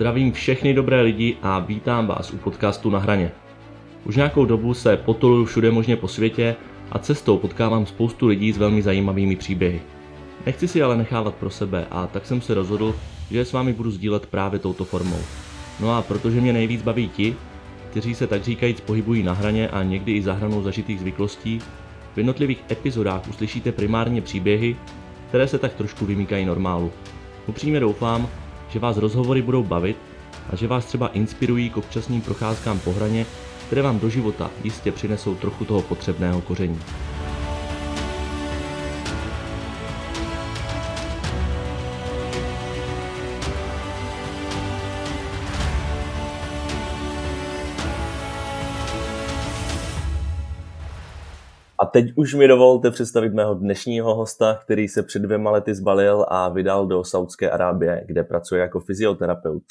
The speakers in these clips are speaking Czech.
Zdravím všechny dobré lidi a vítám vás u podcastu Na hraně. Už nějakou dobu se potoluju všude možně po světě a cestou potkávám spoustu lidí s velmi zajímavými příběhy. Nechci si ale nechávat pro sebe a tak jsem se rozhodl, že s vámi budu sdílet právě touto formou. No a protože mě nejvíc baví ti, kteří se tak říkajíc pohybují na hraně a někdy i za hranou zažitých zvyklostí, v jednotlivých epizodách uslyšíte primárně příběhy, které se tak trošku vymýkají normálu. Upřímně doufám, že vás rozhovory budou bavit a že vás třeba inspirují k občasným procházkám po hraně, které vám do života jistě přinesou trochu toho potřebného koření. Teď už mi dovolte představit mého dnešního hosta, který se před dvěma lety zbalil a vydal do Saudské Arábie, kde pracuje jako fyzioterapeut.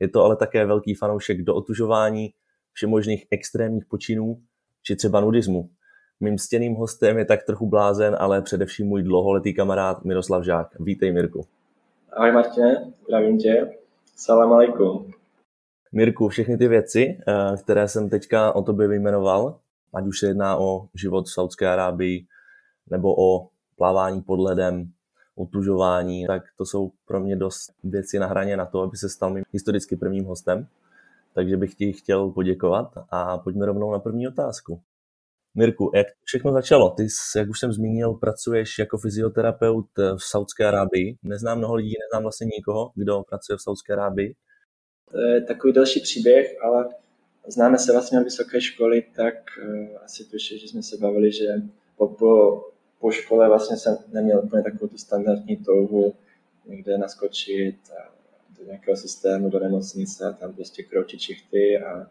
Je to ale také velký fanoušek do otužování, všemožných extrémních počinů, či třeba nudismu. Mým stěným hostem je tak trochu blázen, ale především můj dlouholetý kamarád Miroslav Žák. Vítej, Mirku. Ahoj Martine, zdravím tě. Salam alaikum. Mirku, všechny ty věci, eh, které jsem teďka o tobě vyjmenoval, ať už se jedná o život v Saudské Arábii nebo o plávání pod ledem, otužování, tak to jsou pro mě dost věci na hraně na to, aby se stal mým historicky prvním hostem. Takže bych ti chtěl poděkovat a pojďme rovnou na první otázku. Mirku, jak všechno začalo? Ty, jak už jsem zmínil, pracuješ jako fyzioterapeut v Saudské Arábii. Neznám mnoho lidí, neznám vlastně nikoho, kdo pracuje v Saudské Arábii. To je takový další příběh, ale známe se vlastně od vysoké školy, tak uh, asi tušíš, že jsme se bavili, že po, po, po škole vlastně jsem neměl úplně takovou tu standardní touhu někde naskočit a do nějakého systému, do nemocnice a tam prostě kročit čichty a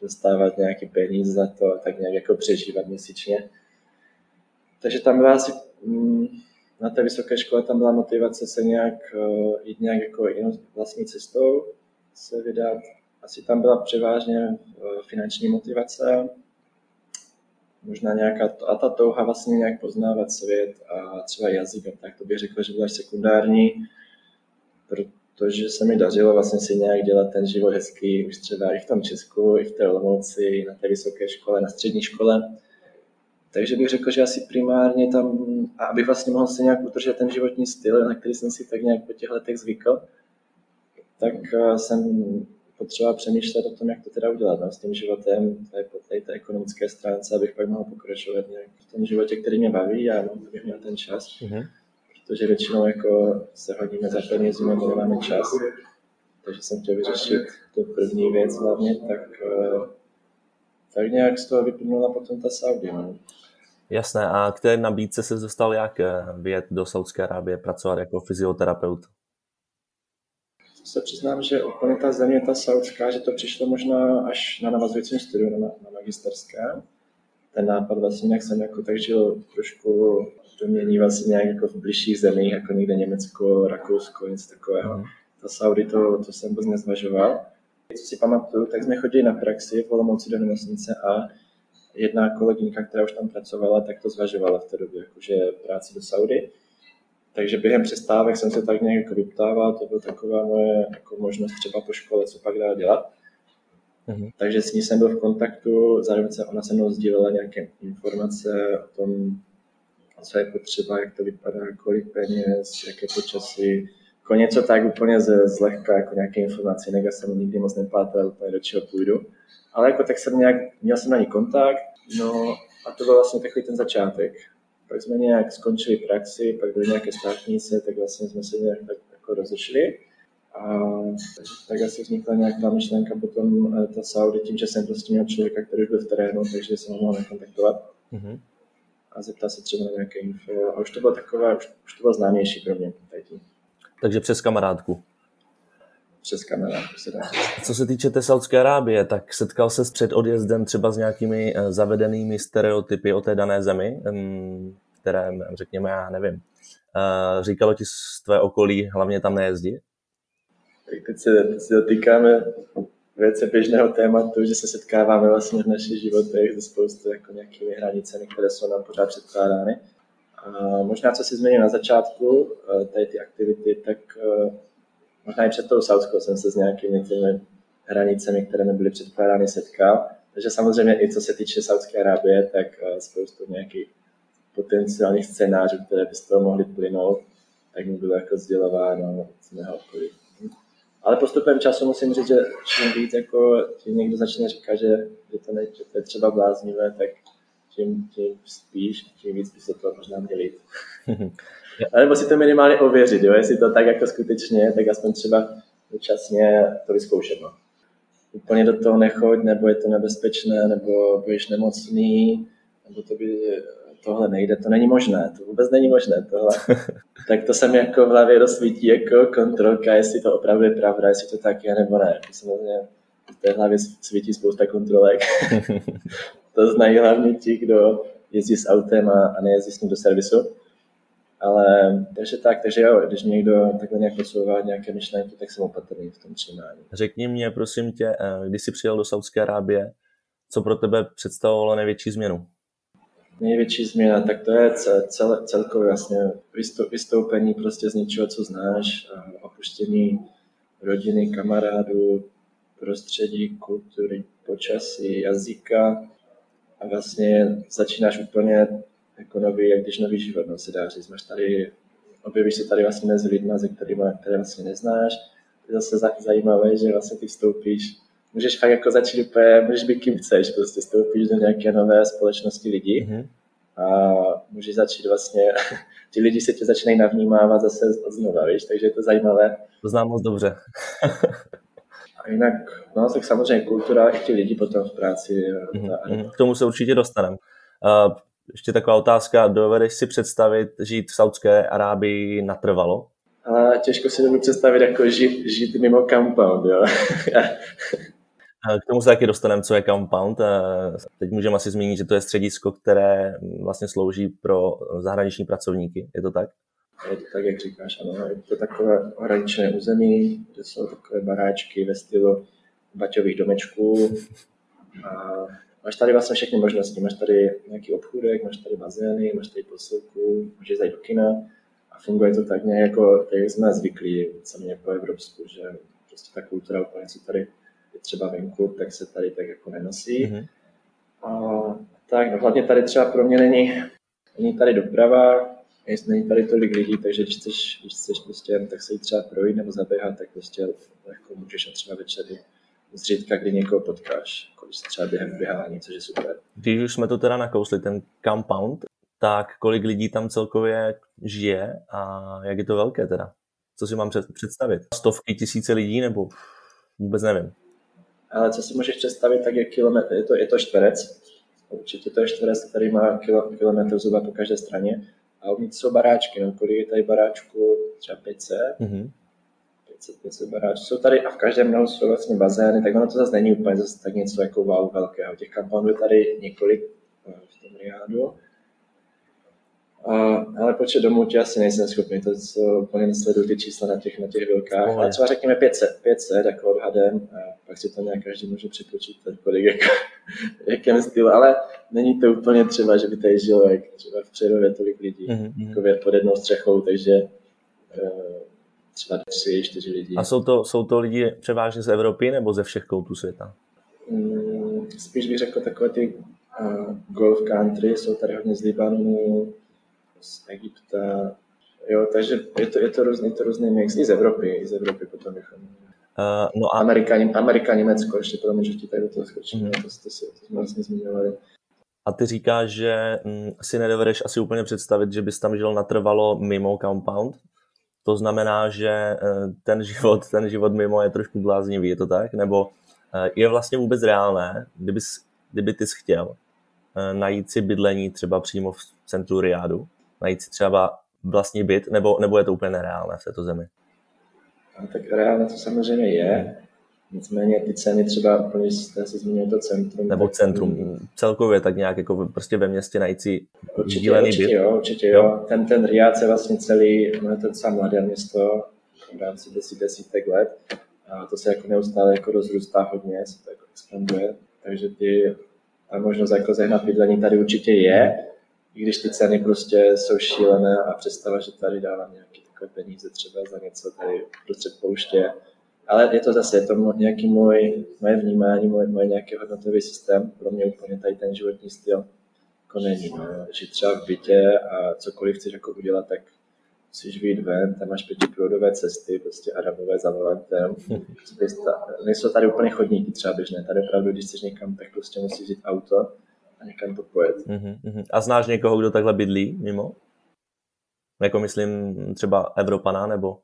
dostávat nějaký peníze za to a tak nějak jako přežívat měsíčně. Takže tam byla asi mm, na té vysoké škole tam byla motivace se nějak uh, jít nějak jako jinou vlastní cestou, se vydat asi tam byla převážně eh, finanční motivace, možná nějaká, a ta touha vlastně nějak poznávat svět a třeba jazyk, tak to bych řekl, že byla sekundární, protože se mi dařilo vlastně si nějak dělat ten život hezký už třeba i v tom Česku, i v té Olomouci, na té vysoké škole, na střední škole. Takže bych řekl, že asi primárně tam, a abych vlastně mohl si nějak udržet ten životní styl, na který jsem si tak nějak po těch letech zvykl, tak eh, jsem potřeba přemýšlet o tom, jak to teda udělat no, s tím životem, tady po té, té ekonomické stránce, abych pak mohl pokračovat nějak v tom životě, který mě baví a no, abych měl ten čas. Mm-hmm. Protože většinou jako se hodíme za penězi nebo nemáme čas. Takže jsem chtěl vyřešit tu první věc hlavně, tak, eh, tak nějak z toho vyplynula potom ta Saudi. No. Jasné, a k té nabídce se dostal jak eh, vyjet do Saudské Arábie pracovat jako fyzioterapeut? Se přiznám, že úplně ta země, ta saudská, že to přišlo možná až na navazujícím studiu na, na magisterské. Ten nápad vlastně nějak jsem jako tak žil trošku domění vlastně nějak jako v bližších zemích, jako někde Německo, Rakousko, něco takového. Mm. Ta Saudi to, to jsem vůbec nezvažoval. Co si pamatuju, tak jsme chodili na praxi v Olomouci do nemocnice a jedna kolegyňka, která už tam pracovala, tak to zvažovala v té době, jakože práci do Saudy. Takže během přestávek jsem se tak nějak jako vyptával, to byla taková moje jako možnost třeba po škole, co pak dál dělat. Mm-hmm. Takže s ní jsem byl v kontaktu, zároveň se ona se mnou sdílela nějaké informace o tom, co je potřeba, jak to vypadá, kolik peněz, jaké počasí, jako něco tak úplně ze, zlehka, jako nějaké informace, jinak jsem nikdy moc nepátal úplně do čeho půjdu. Ale jako tak jsem nějak, měl jsem na ní kontakt, no a to byl vlastně takový ten začátek pak jsme nějak skončili praxi, pak byly nějaké státnice, tak vlastně jsme se nějak tak jako rozešli. A tak, tak asi vznikla nějak ta myšlenka potom eh, ta Saudi tím, že jsem prostě měl člověka, který byl v terénu, takže jsem ho mohl kontaktovat. Mm-hmm. A zeptat se třeba na nějaké info. A už to bylo takové, už, už to bylo známější pro mě. Tady. Takže přes kamarádku. Přes kamarádku se dá. Co se týče té Saudské Arábie, tak setkal se před odjezdem třeba s nějakými eh, zavedenými stereotypy o té dané zemi? Které, řekněme, já nevím, uh, říkalo ti z tvé okolí, hlavně tam nejezdí? Tak teď se, teď se dotýkáme věce běžného tématu, že se setkáváme vlastně v našich životech se spoustu jako nějakými hranicemi, které jsou nám pořád předkládány. A možná, co si změnil na začátku, tady ty aktivity, tak možná i před tou Saudskou jsem se s nějakými těmi hranicemi, které mi byly předkládány, setkal. Takže samozřejmě i co se týče Saudské Arábie, tak eh, spoustu nějakých potenciálních scénářů, které by z toho mohly plynout, tak mi bylo jako sdělováno z mého okolí. Ale postupem času musím říct, že čím víc jako, tím někdo začne říkat, že, že, to, ne, že to je třeba bláznivé, tak tím, tím spíš, tím víc by se to možná měli jít. A nebo si to minimálně ověřit, jo? jestli to tak jako skutečně je, tak aspoň třeba dočasně to vyzkoušet. No. Úplně do toho nechoď, nebo je to nebezpečné, nebo budeš nemocný, nebo to by tohle nejde, to není možné, to vůbec není možné, tohle. tak to se mi jako v hlavě rozsvítí jako kontrolka, jestli to opravdu je pravda, jestli to tak je nebo ne. Samozřejmě v té hlavě svítí spousta kontrolek. to znají hlavně ti, kdo jezdí s autem a, a nejezdí s ním do servisu. Ale takže tak, takže jo, když někdo takhle nějak posouvá nějaké myšlenky, tak jsem opatrný v tom přijímání. Řekni mě, prosím tě, eh, když jsi přijel do Saudské Arábie, co pro tebe představovalo největší změnu? Největší změna, tak to je cel, celkově vlastně vystoupení prostě z něčeho, co znáš, opuštění rodiny, kamarádů, prostředí, kultury, počasí, jazyka a vlastně začínáš úplně jako nový, jak když nový život, no, se dá říct. Máš tady, objevíš se tady vlastně mezi lidmi, ze kterými, které vlastně neznáš. Je zase zajímavé, že vlastně ty vstoupíš, můžeš fakt jako začít úplně, můžeš být kým chceš, prostě vstoupíš do nějaké nové společnosti lidí mm-hmm. a můžeš začít vlastně, ti lidi se tě začínají navnímávat zase znova, víš, takže je to zajímavé. To znám moc dobře. a jinak, no tak samozřejmě kultura i ti lidi potom v práci. Mm-hmm. K tomu se určitě dostaneme. Uh, ještě taková otázka, dovedeš si představit žít v Saudské Arábii natrvalo? Ale těžko si to představit jako žít, žít mimo compound, jo. K tomu se taky dostaneme, co je compound. Teď můžeme asi zmínit, že to je středisko, které vlastně slouží pro zahraniční pracovníky. Je to tak? Je to tak, jak říkáš, ano. Je to takové hraničné území, kde jsou takové baráčky ve stylu baťových domečků. A máš tady vlastně všechny možnosti. Máš tady nějaký obchůdek, máš tady bazény, máš tady posilku, můžeš zajít do kina a funguje to tak nějak jako, jak jsme zvyklí, sami po Evropsku, že prostě ta kultura úplně, co tady je třeba venku, tak se tady tak jako nenosí. Mm-hmm. A tak, no hlavně tady třeba pro mě není, není tady doprava, není tady tolik lidí, takže když chceš, když chceš prostě tak se jít třeba projít nebo zaběhat, tak prostě lehko můžeš a třeba večer zřídka, kdy někoho potkáš, jako když se třeba během běhání, což je super. Když už jsme to teda nakousli, ten compound, tak kolik lidí tam celkově žije a jak je to velké teda? Co si mám představit? Stovky, tisíce lidí nebo vůbec nevím. Ale co si můžeš představit, tak je kilometr, je to, je to čtverec. Určitě to je čtverec, který má kilo, kilometr zhruba po každé straně. A uvnitř jsou baráčky, no, kolik je tady baráčku, třeba 500, mm-hmm. 500, 500 baráčů. Jsou tady a v každém rohu jsou vlastně bazény, tak ono to zase není úplně zase tak něco jako wow velkého. Těch kampaunů je tady několik eh, v tom Riádu. A, ale počet domů tě asi nejsem schopný, to co úplně nesleduju ty čísla na těch, na těch vilkách. Ale třeba řekněme 500, 500 jako odhadem, a pak si to nějak každý může připočítat, kolik jako, jakém stylu, ale není to úplně třeba, že by tady žilo jak třeba v Přerově tolik lidí, mm-hmm. jako pod jednou střechou, takže eh, třeba tři, čtyři lidi. A jsou to, jsou to lidi převážně z Evropy nebo ze všech koutů světa? Mm, spíš bych řekl takové ty uh, golf country, jsou tady hodně z Libanonu, z Egypta, jo, takže je to, je to různý, to různý mix, i z Evropy, i z Evropy potom bychom. Uh, no a... Amerika, Amerika, Německo, ještě potom můžu ti tady do toho skočit, mm. to, to, to, to jsme vlastně zmiňovali. A ty říkáš, že hm, si nedovedeš asi úplně představit, že bys tam žil natrvalo mimo compound? To znamená, že eh, ten život, ten život mimo je trošku bláznivý, je to tak? Nebo eh, je vlastně vůbec reálné, kdybys, kdyby ty jsi chtěl najít si bydlení třeba přímo v centru Riádu, najít si třeba vlastní byt, nebo, nebo je to úplně nereálné v této zemi? A tak reálné to samozřejmě je, nicméně ty ceny třeba, když jste se zmínil to centrum. Nebo centrum, tak... celkově tak nějak jako prostě ve městě najít si určitě, určitě byt. Jo, určitě jo. jo. Ten, ten Riad se vlastně celý, no je to docela mladé město, v rámci desít, desítek let, a to se jako neustále jako rozrůstá hodně, se to jako expanduje, takže ty, ta možnost jako zehnat bydlení tady určitě je, i když ty ceny prostě jsou šílené a představa, že tady dávám nějaké takové peníze třeba za něco tady prostřed pouště. Ale je to zase, je to nějaký můj, moje vnímání, můj, můj nějaký hodnotový systém, pro mě úplně tady ten životní styl jako není. No. Že třeba v bytě a cokoliv chceš jako udělat, tak musíš vyjít ven, tam máš pětiprůvodové cesty, prostě arabové za volantem. Nejsou tady úplně chodníky třeba běžné, tady opravdu, když chceš někam, tak prostě musíš vzít auto a někam to pojet. Uh-huh. A znáš někoho, kdo takhle bydlí mimo? Jako myslím třeba Evropana nebo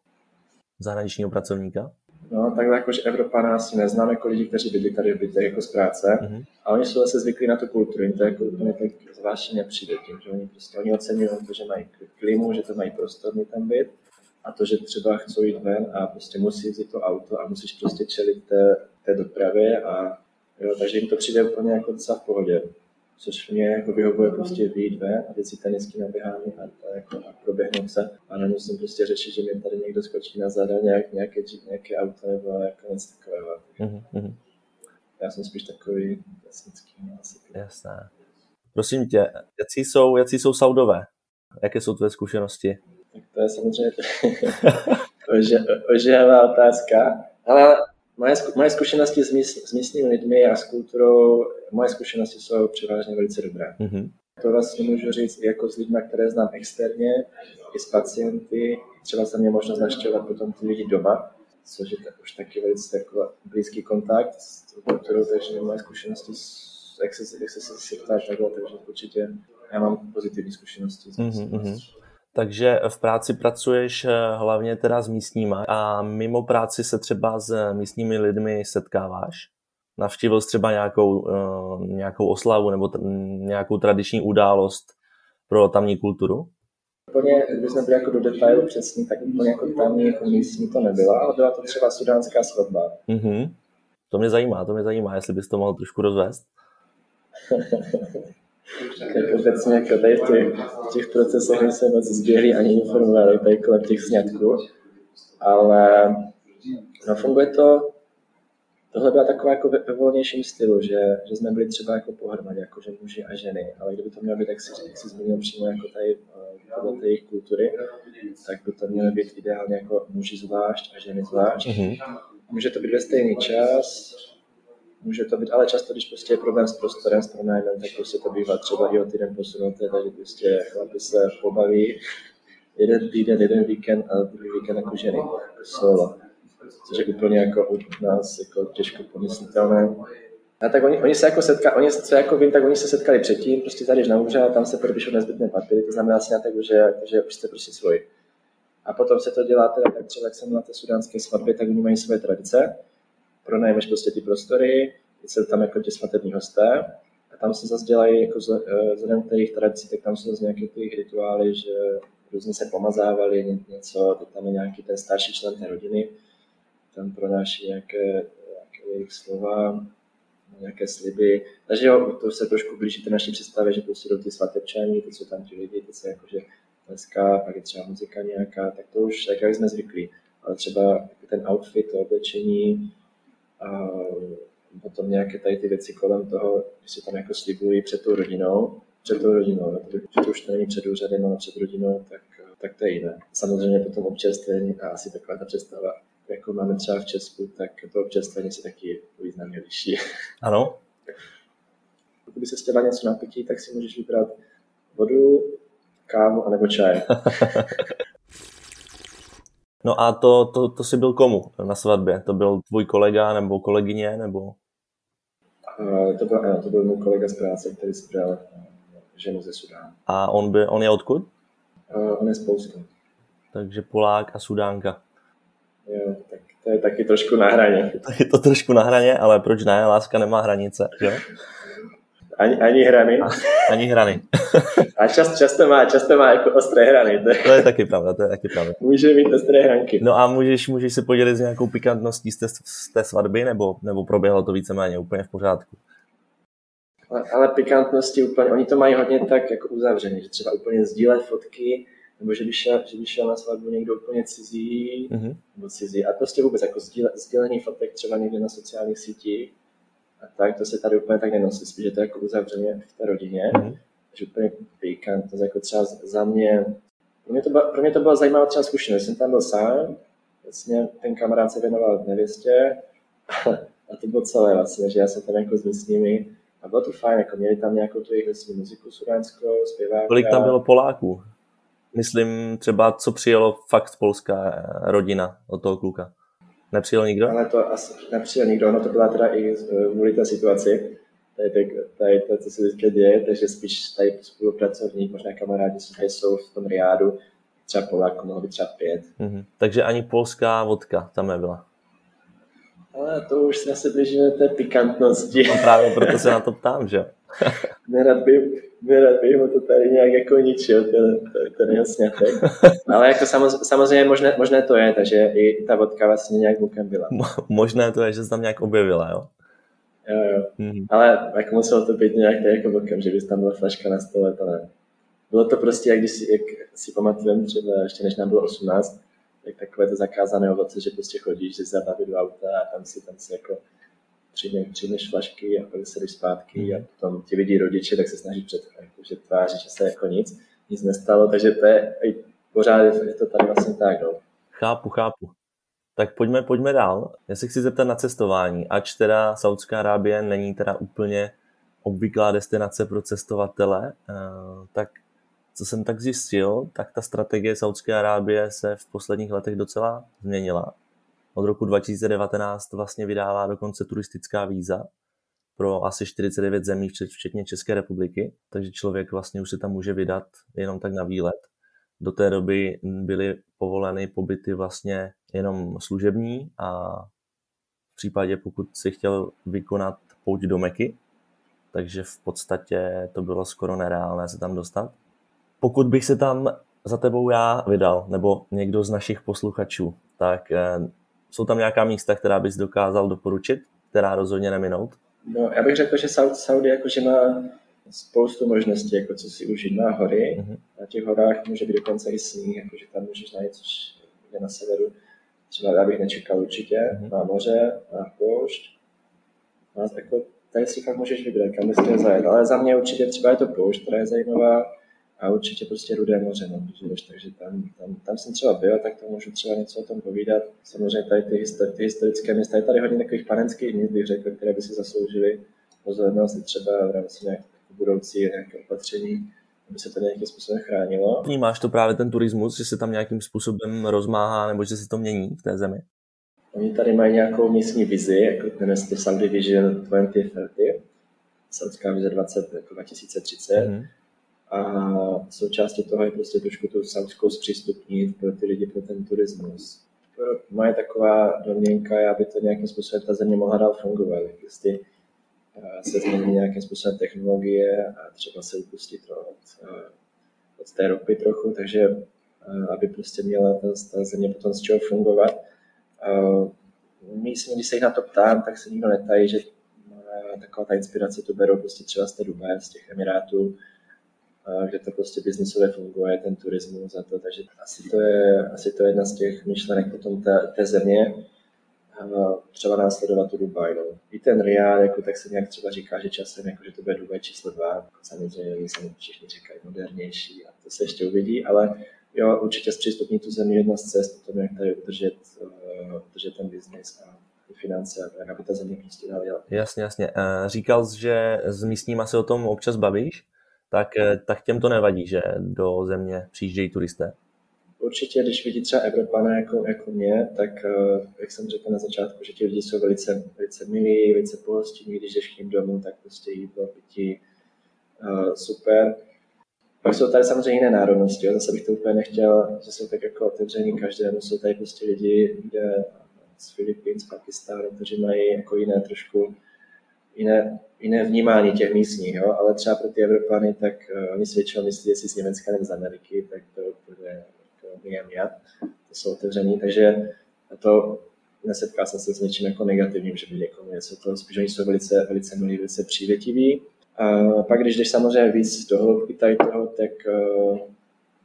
zahraničního pracovníka? No, takhle jakož Evropana asi neznáme jako lidi, kteří bydlí tady v bytech jako z práce. Uh-huh. A oni jsou zase zvyklí na tu kulturu, jim to jako úplně tak zvláštně nepřijde tím, že oni prostě oni oceňují to, že mají klimu, že to mají prostor tam být a to, že třeba chcou jít ven a prostě musí vzít to auto a musíš prostě čelit té, té dopravě a jo, takže jim to přijde úplně jako docela v pohodě což mě jako vyhovuje prostě vyjít ven a si tenisky na běhání a, a, jako, a proběhnout se a nemusím prostě řešit, že mi tady někdo skočí na záda nějak, nějaké, nějaké auto nebo jako něco takového. Mm-hmm. Já jsem spíš takový vesnický. No, asi. Jasné. Prosím tě, jaký jsou, jaký jsou Saudové? Jaké jsou tvé zkušenosti? Tak to je samozřejmě ožehavá otázka. Ale moje, moje zkušenosti s, míst, s místními lidmi a s kulturou, moje zkušenosti jsou převážně velice dobré. Mm-hmm. To vlastně můžu říct i jako s lidmi, které znám externě, i s pacienty. Třeba jsem měl možnost navštěvovat potom ty lidi doma, což je tak, už taky velice jako blízký kontakt s tou kulturou, takže moje zkušenosti, jak se, jak se, se, se ptáš takže určitě já mám pozitivní zkušenosti. Mm-hmm. Takže v práci pracuješ eh, hlavně teda s místníma a mimo práci se třeba s místními lidmi setkáváš? Navštívil jsi třeba nějakou, uh, nějakou oslavu nebo nějakou tradiční událost pro tamní kulturu? Úplně, jsme byli jako do detailu přesně, tak úplně jako tamní jako místní to nebyla, ale byla to třeba sudánská svatba. Mm-hmm. To mě zajímá, to mě zajímá, jestli bys to mohl trošku rozvést. tak obecně jako tady v těch, v těch procesech nejsme moc zběhlí ani informovali tady kolem těch sňatků, ale no, funguje to, tohle byla taková jako ve, volnějším stylu, že, že jsme byli třeba jako pohromadě, jako že muži a ženy, ale kdyby to mělo být, jak si, jak si zmínil přímo jako tady eh, podle té jejich kultury, tak by to mělo být ideálně jako muži zvlášť a ženy zvlášť. Mm-hmm. Může to být ve stejný čas, Může to být, ale často, když prostě je problém s prostorem, s pronájmem, tak prostě to bývá třeba i o týden posunuté, takže prostě chlapi se pobaví jeden týden, jeden víkend a druhý víkend jako ženy, solo. Což je úplně jako u nás jako těžko pomyslitelné. A tak oni, oni se jako setkali, oni co jako vím, tak oni se setkali předtím, prostě tady na úřad, tam se podepíšou nezbytné papíry, to znamená tak, že, že už jste prostě svoji. A potom se to dělá teda tak třeba, jak jsem na té sudánské svatbě, tak oni mají své tradice pronajmeš prostě ty prostory, jsou tam jako ti svatební hosté a tam se zase dělají jako eh, vzhledem k jejich tradici, tak tam jsou zase nějaké ty rituály, že různě se pomazávali něco, teď tam je nějaký ten starší člen té rodiny, tam pronáší nějaké, nějaké jejich slova, nějaké sliby. Takže jo, to se trošku blíží té naší představě, že prostě jdou ty svatebčani, teď jsou tam ti lidi, teď se jakože tleská, pak je třeba muzika nějaká, tak to už tak, jak jsme zvyklí. Ale třeba ten outfit, to oblečení, a potom nějaké tady ty věci kolem toho, když se tam jako slibují před tou rodinou, před tou rodinou, no, že to už to není před úřadem, ale před rodinou, tak, tak to je jiné. Samozřejmě potom občerstvení a asi taková ta představa, jako máme třeba v Česku, tak to občerstvení se taky významně liší. Ano. Pokud by se chtěla něco napití, tak si můžeš vybrat vodu, kávu anebo čaj. No a to, to, to jsi byl komu na svatbě? To byl tvůj kolega nebo kolegyně? nebo? Uh, to, byl, ano, to byl můj kolega z práce, který si bral ženu ze Sudánu. A on, by, on je odkud? On je z Polska. Takže Polák a Sudánka. Jo, tak to je taky trošku na hraně. Tak je to trošku na hraně, ale proč ne? Láska nemá hranice, jo? Ani, ani hrany. Ani hrany. A čas, často, má, často má jako ostré hrany. To je, to je taky pravda, to je taky pravda. Může mít ostré hranky. No a můžeš, můžeš se podělit s nějakou pikantností z té, z té svatby, nebo, nebo proběhlo to víceméně úplně v pořádku? Ale, ale pikantnosti úplně, oni to mají hodně tak jako uzavřeně, že třeba úplně sdílet fotky, nebo že by šel, že by šel na svatbu někdo úplně cizí, mm-hmm. nebo cizí. A prostě vůbec jako sdíle, sdílení fotek třeba někde na sociálních sítích, tak, to se tady úplně tak nenosí, spíš je to jako uzavřeně v té rodině. Mm. takže úplně pikantnost, jako třeba za mě, pro mě to byla, pro mě to byla zajímavá třeba zkušenost, jsem tam byl sám, vlastně ten kamarád se věnoval nevěstě a to bylo celé vlastně, že já jsem tam jako s místními a bylo to fajn, jako měli tam nějakou tu jejich vlastní muziku sudánskou, zpěváka. Kolik tam bylo Poláků? Myslím třeba, co přijelo fakt polská rodina od toho kluka. Nepřijel nikdo? Ale to asi nepřijel nikdo, ono to byla teda i kvůli té situaci, tady, tady, tady to, co se vždycky děje, takže spíš tady spolupracovník, možná kamarádi, co tady jsou v tom riádu, třeba Poláků, mohlo být třeba pět. Mm-hmm. Takže ani polská vodka tam nebyla. Ale to už se asi blížíme té pikantnosti. No právě proto se na to ptám, že nerad bych, nerad bych mu to tady nějak jako ničil, ten, ten jeho snětek. Ale jako samoz, samozřejmě možné, možné to je, takže i ta vodka vlastně nějak bukem byla. Mo- možné to je, že se tam nějak objevila, jo? Jo, jo. Mm-hmm. Ale jako muselo to být nějak jako bokem, že bys tam byla flaška na stole, to ne. Bylo to prostě, jak když si, jak si pamatujeme třeba ještě než nám bylo 18, tak takové to zakázané ovoce, že prostě chodíš, že zabavit do auta a tam si tam si jako přijme, přijmeš flašky a pak se jdeš zpátky a potom ti vidí rodiče, tak se snaží před, jako, že tváří, že se jako nic, nic nestalo, takže to je, pořád je to tady vlastně tak, no. Chápu, chápu. Tak pojďme, pojďme dál. Já se chci zeptat na cestování. Ač teda Saudská Arábie není teda úplně obvyklá destinace pro cestovatele, eh, tak co jsem tak zjistil, tak ta strategie Saudské Arábie se v posledních letech docela změnila. Od roku 2019 vlastně vydává dokonce turistická víza pro asi 49 zemí, včetně České republiky, takže člověk vlastně už se tam může vydat jenom tak na výlet. Do té doby byly povoleny pobyty vlastně jenom služební a v případě, pokud si chtěl vykonat pouť do Meky, takže v podstatě to bylo skoro nereálné se tam dostat. Pokud bych se tam za tebou já vydal, nebo někdo z našich posluchačů, tak eh, jsou tam nějaká místa, která bys dokázal doporučit, která rozhodně neminout? No, já bych řekl, že Saudi jakože má spoustu možností, jako co si užít. na hory, mm-hmm. na těch horách může být dokonce i sníh, jakože tam můžeš najít, což je na severu. Třeba já bych nečekal určitě. Mm-hmm. Má moře, má poušť. Má, jako, tady si fakt můžeš vybrat, kam bys chtěl zajet. Ale za mě určitě třeba je to poušť, která je zajímavá a určitě prostě Rudé moře, no, protože, takže tam, tam, tam, jsem třeba byl, tak to můžu třeba něco o tom povídat. Samozřejmě tady ty, histori- ty historické města, je tady hodně takových panenských míst, bych řekl, které by si zasloužily pozornost třeba v rámci nějak budoucí nějaké opatření, aby se to nějakým způsobem chránilo. Vnímáš to právě ten turismus, že se tam nějakým způsobem rozmáhá nebo že se to mění v té zemi? Oni tady mají nějakou místní vizi, jako to Saudi Vision 2030, Saudská vize 20, jako 2030. Mm-hmm. A součástí toho je prostě trošku tu saudskou zpřístupnit pro ty lidi, pro ten turismus. Moje taková domněnka aby to nějakým způsobem ta země mohla dál fungovat. Jestli se změní nějakým způsobem technologie a třeba se upustit od, od té ropy trochu, takže aby prostě měla ta, ta země potom z čeho fungovat. Místně, když se jich na to ptám, tak se nikdo netají, že taková ta inspirace tu berou prostě třeba z té Dubaje, z těch Emirátů, kde to prostě biznisově funguje, ten turismus a to, takže asi to je, asi to je jedna z těch myšlenek potom té, té země, třeba následovat tu Dubaj. No. I ten Riad, jako tak se nějak třeba říká, že časem, jako, že to bude Dubaj číslo dva, jako samozřejmě se všichni říkají modernější a to se ještě uvidí, ale jo, určitě zpřístupní tu zemi jedna z cest, potom jak tady udržet, uh, udržet ten biznis a ty finance, aby ta země prostě dál. Jasně, jasně. Eh, říkal jsi, že s místníma se o tom občas bavíš, tak, eh, tak těm to nevadí, že do země přijíždějí turisté? určitě, když vidí třeba Evropané jako, jako mě, tak eh, jak jsem řekl na začátku, že ti lidi jsou velice, velice milí, velice pohostinní, když jdeš k ním domů, tak prostě jídlo, pití, uh, super. Pak jsou tady samozřejmě jiné národnosti, jo? zase bych to úplně nechtěl, že jsou tak jako otevření každému, jsou tady prostě lidi kde z Filipín, z Pakistánu, kteří mají jako jiné trošku, jiné, jiné vnímání těch místních, jo? ale třeba pro ty Evropany, tak uh, oni si většinou myslí, jestli z Německa nebo z Ameriky, tak to bude já, to jsou otevření, takže to nesetkal jsem se s něčím jako negativním, že by někomu něco to, spíš oni jsou velice, velice milí, velice přívětiví. A pak, když jdeš samozřejmě víc do hloubky tady toho, tak uh,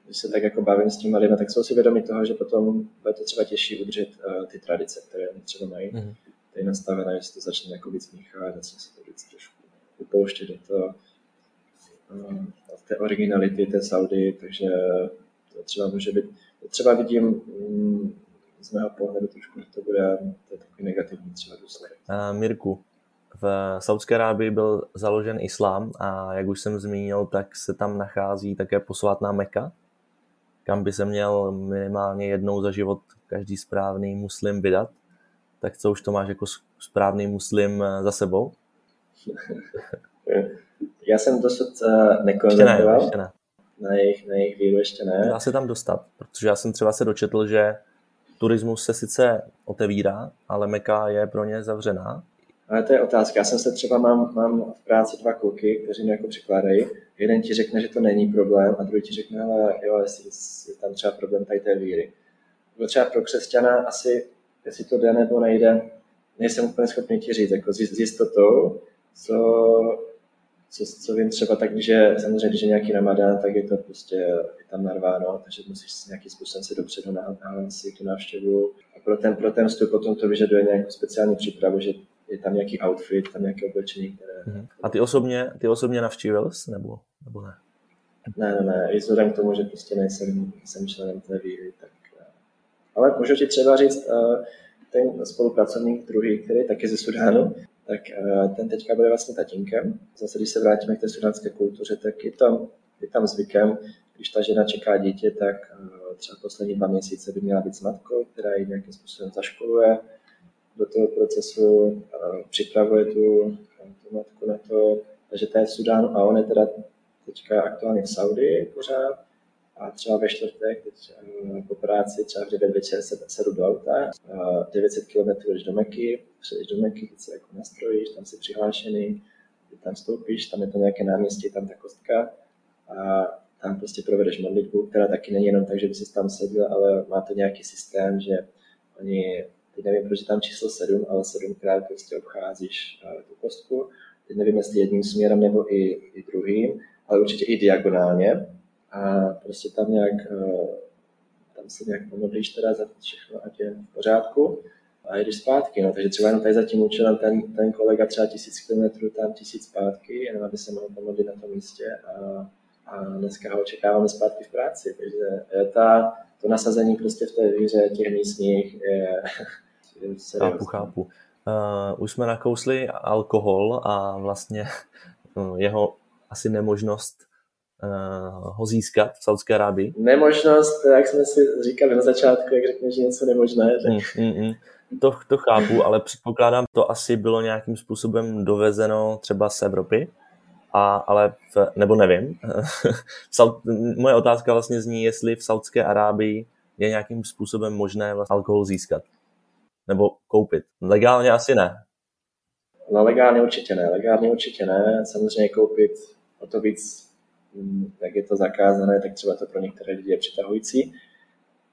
když se tak jako bavím s těma lidmi, tak jsou si vědomi toho, že potom bude to třeba těžší udržet uh, ty tradice, které třeba mají. Mm-hmm. Tady nastavené, že se to začne jako víc míchat, začne se to víc trošku upouštět do toho. Uh, té originality té Saudy, takže to třeba může být, to třeba vidím mm, z mého pohledu trošku, že to bude to je takový negativní třeba důsledek. Mirku, v Saudské Arábii byl založen islám a jak už jsem zmínil, tak se tam nachází také posvátná Meka, kam by se měl minimálně jednou za život každý správný muslim vydat. Tak co už to máš jako správný muslim eh, za sebou? Já jsem dosud eh, nekonvertoval. Ještě ne, Na jejich, na jejich víru ještě ne. Dá se tam dostat, protože já jsem třeba se dočetl, že turismus se sice otevírá, ale Meka je pro ně zavřená ale to je otázka. Já jsem se třeba, mám, mám v práci dva kluky, kteří mi jako překládají. Jeden ti řekne, že to není problém a druhý ti řekne, ale jo, jestli je tam třeba problém tady té víry. Třeba pro křesťana asi, jestli to jde nebo nejde, nejsem úplně schopný ti říct, jako s jistotou, co, co, co vím třeba tak, že samozřejmě, když je nějaký ramadán, tak je to prostě je tam narváno, takže musíš nějakým způsobem se dopředu nahlásit tu návštěvu. A pro ten, pro ten vstup potom to vyžaduje nějakou speciální přípravu, že je tam nějaký outfit, tam nějaké oblečení, které... Uh-huh. A ty osobně, ty osobně navštívil jsi, nebo, nebo ne? Ne, ne, ne, i vzhledem k tomu, že prostě nejsem, nejsem členem té víry, tak... Eh, ale můžu ti třeba říct, eh, ten spolupracovník druhý, který je taky ze Sudánu, tak eh, ten teďka bude vlastně tatínkem. Zase, když se vrátíme k té sudánské kultuře, tak je tam, je tam zvykem, když ta žena čeká dítě, tak třeba poslední dva měsíce by měla být s matkou, která ji nějakým způsobem zaškoluje, do toho procesu, připravuje tu, tu matku na to, takže to je v Sudánu a on je teda teďka aktuálně v Saudi pořád a třeba ve čtvrtek, teď eh, po práci, třeba v 9 večer se, se jdu do auta, 900 km jdeš do Meky, přijdeš do Meky, ty se jako nastrojíš, tam si přihlášený, ty tam stoupíš, tam je to nějaké náměstí, tam ta kostka a tam prostě provedeš modlitbu, která taky není jenom tak, že by si tam seděl, ale má to nějaký systém, že oni teď nevím, proč je tam číslo 7, ale sedmkrát prostě obcházíš uh, tu kostku. Teď nevím, jestli jedním směrem nebo i, i druhým, ale určitě i diagonálně. A prostě tam nějak, uh, tam se nějak pomodlíš teda za všechno, ať je v pořádku a jdeš zpátky. No. Takže třeba jenom tady za tím účelem ten, ten kolega třeba tisíc kilometrů, tam tisíc zpátky, jenom aby se mohl pomodlit na tom místě a, a dneska ho očekáváme zpátky v práci. Takže ta, to nasazení prostě v té víře těch místních je, Chápu, chápu. Uh, už jsme nakousli alkohol a vlastně uh, jeho asi nemožnost ho získat v Saudské Arábii. Nemožnost, jak jsme si říkali na začátku, jak řekneš, že něco nemožné. Tak... Mm, mm, mm. To, to chápu, ale předpokládám, to asi bylo nějakým způsobem dovezeno třeba z Evropy, a, ale v, nebo nevím. Moje otázka vlastně zní, jestli v Saudské Arábii je nějakým způsobem možné vlastně alkohol získat nebo koupit? Legálně asi ne. No legálně určitě ne, legálně určitě ne. Samozřejmě koupit o to víc, jak je to zakázané, tak třeba to pro některé lidi je přitahující.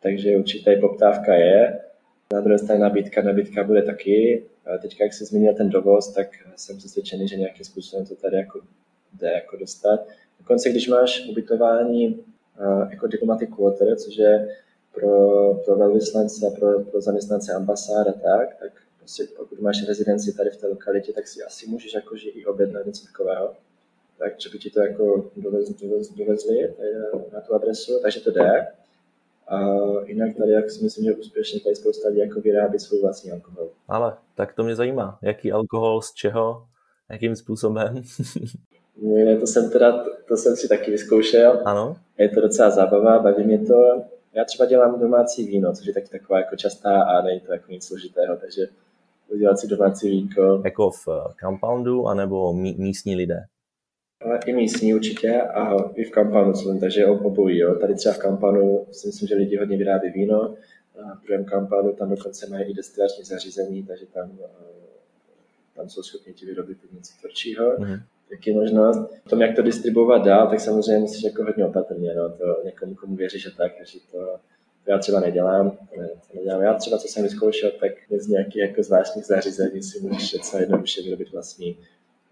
Takže určitě poptávka je. Na druhé straně nabídka, nabídka bude taky. Teď, jak jsi zmínil ten dovoz, tak jsem přesvědčený, že nějakým způsobem to tady jako jde jako dostat. Dokonce, když máš ubytování jako diplomatic quarter, což je pro, pro velvyslance, pro, pro zaměstnance ambasád a tak, tak prostě pokud máš rezidenci tady v té lokalitě, tak si asi můžeš jakože i objednat něco takového. Takže by ti to jako dovez, dovez, dovezli na tu adresu, takže to jde. A jinak tady, jak si myslím, že úspěšně tady spousta lidí jako vyrábí svůj vlastní alkohol. Ale tak to mě zajímá, jaký alkohol, z čeho, jakým způsobem? Ne, to jsem teda, to jsem si taky vyzkoušel. Ano. Je to docela zábava, baví mě to. Já třeba dělám domácí víno, což je taky taková jako častá a není to jako nic složitého, takže udělat si domácí vínko. Jako v eh, compoundu, anebo mí, místní lidé? Ale I místní určitě a i v compoundu jsem, takže obojí. Jo. Tady třeba v compoundu si myslím, že lidi hodně vyrábí víno, a v druhém compoundu tam dokonce mají i destilační zařízení, takže tam, eh, tam jsou schopni ti vyrobit něco tvrdšího. Mm-hmm taky možnost. V tom, jak to distribuovat dál, tak samozřejmě musíš jako hodně opatrně, no, to někomu, komu věříš, že tak, takže to, to já třeba nedělám, ne, to nedělám. Já třeba, co jsem vyzkoušel, tak z nějakých jako zvláštních zařízení si můžeš co jednoduše vyrobit vlastní,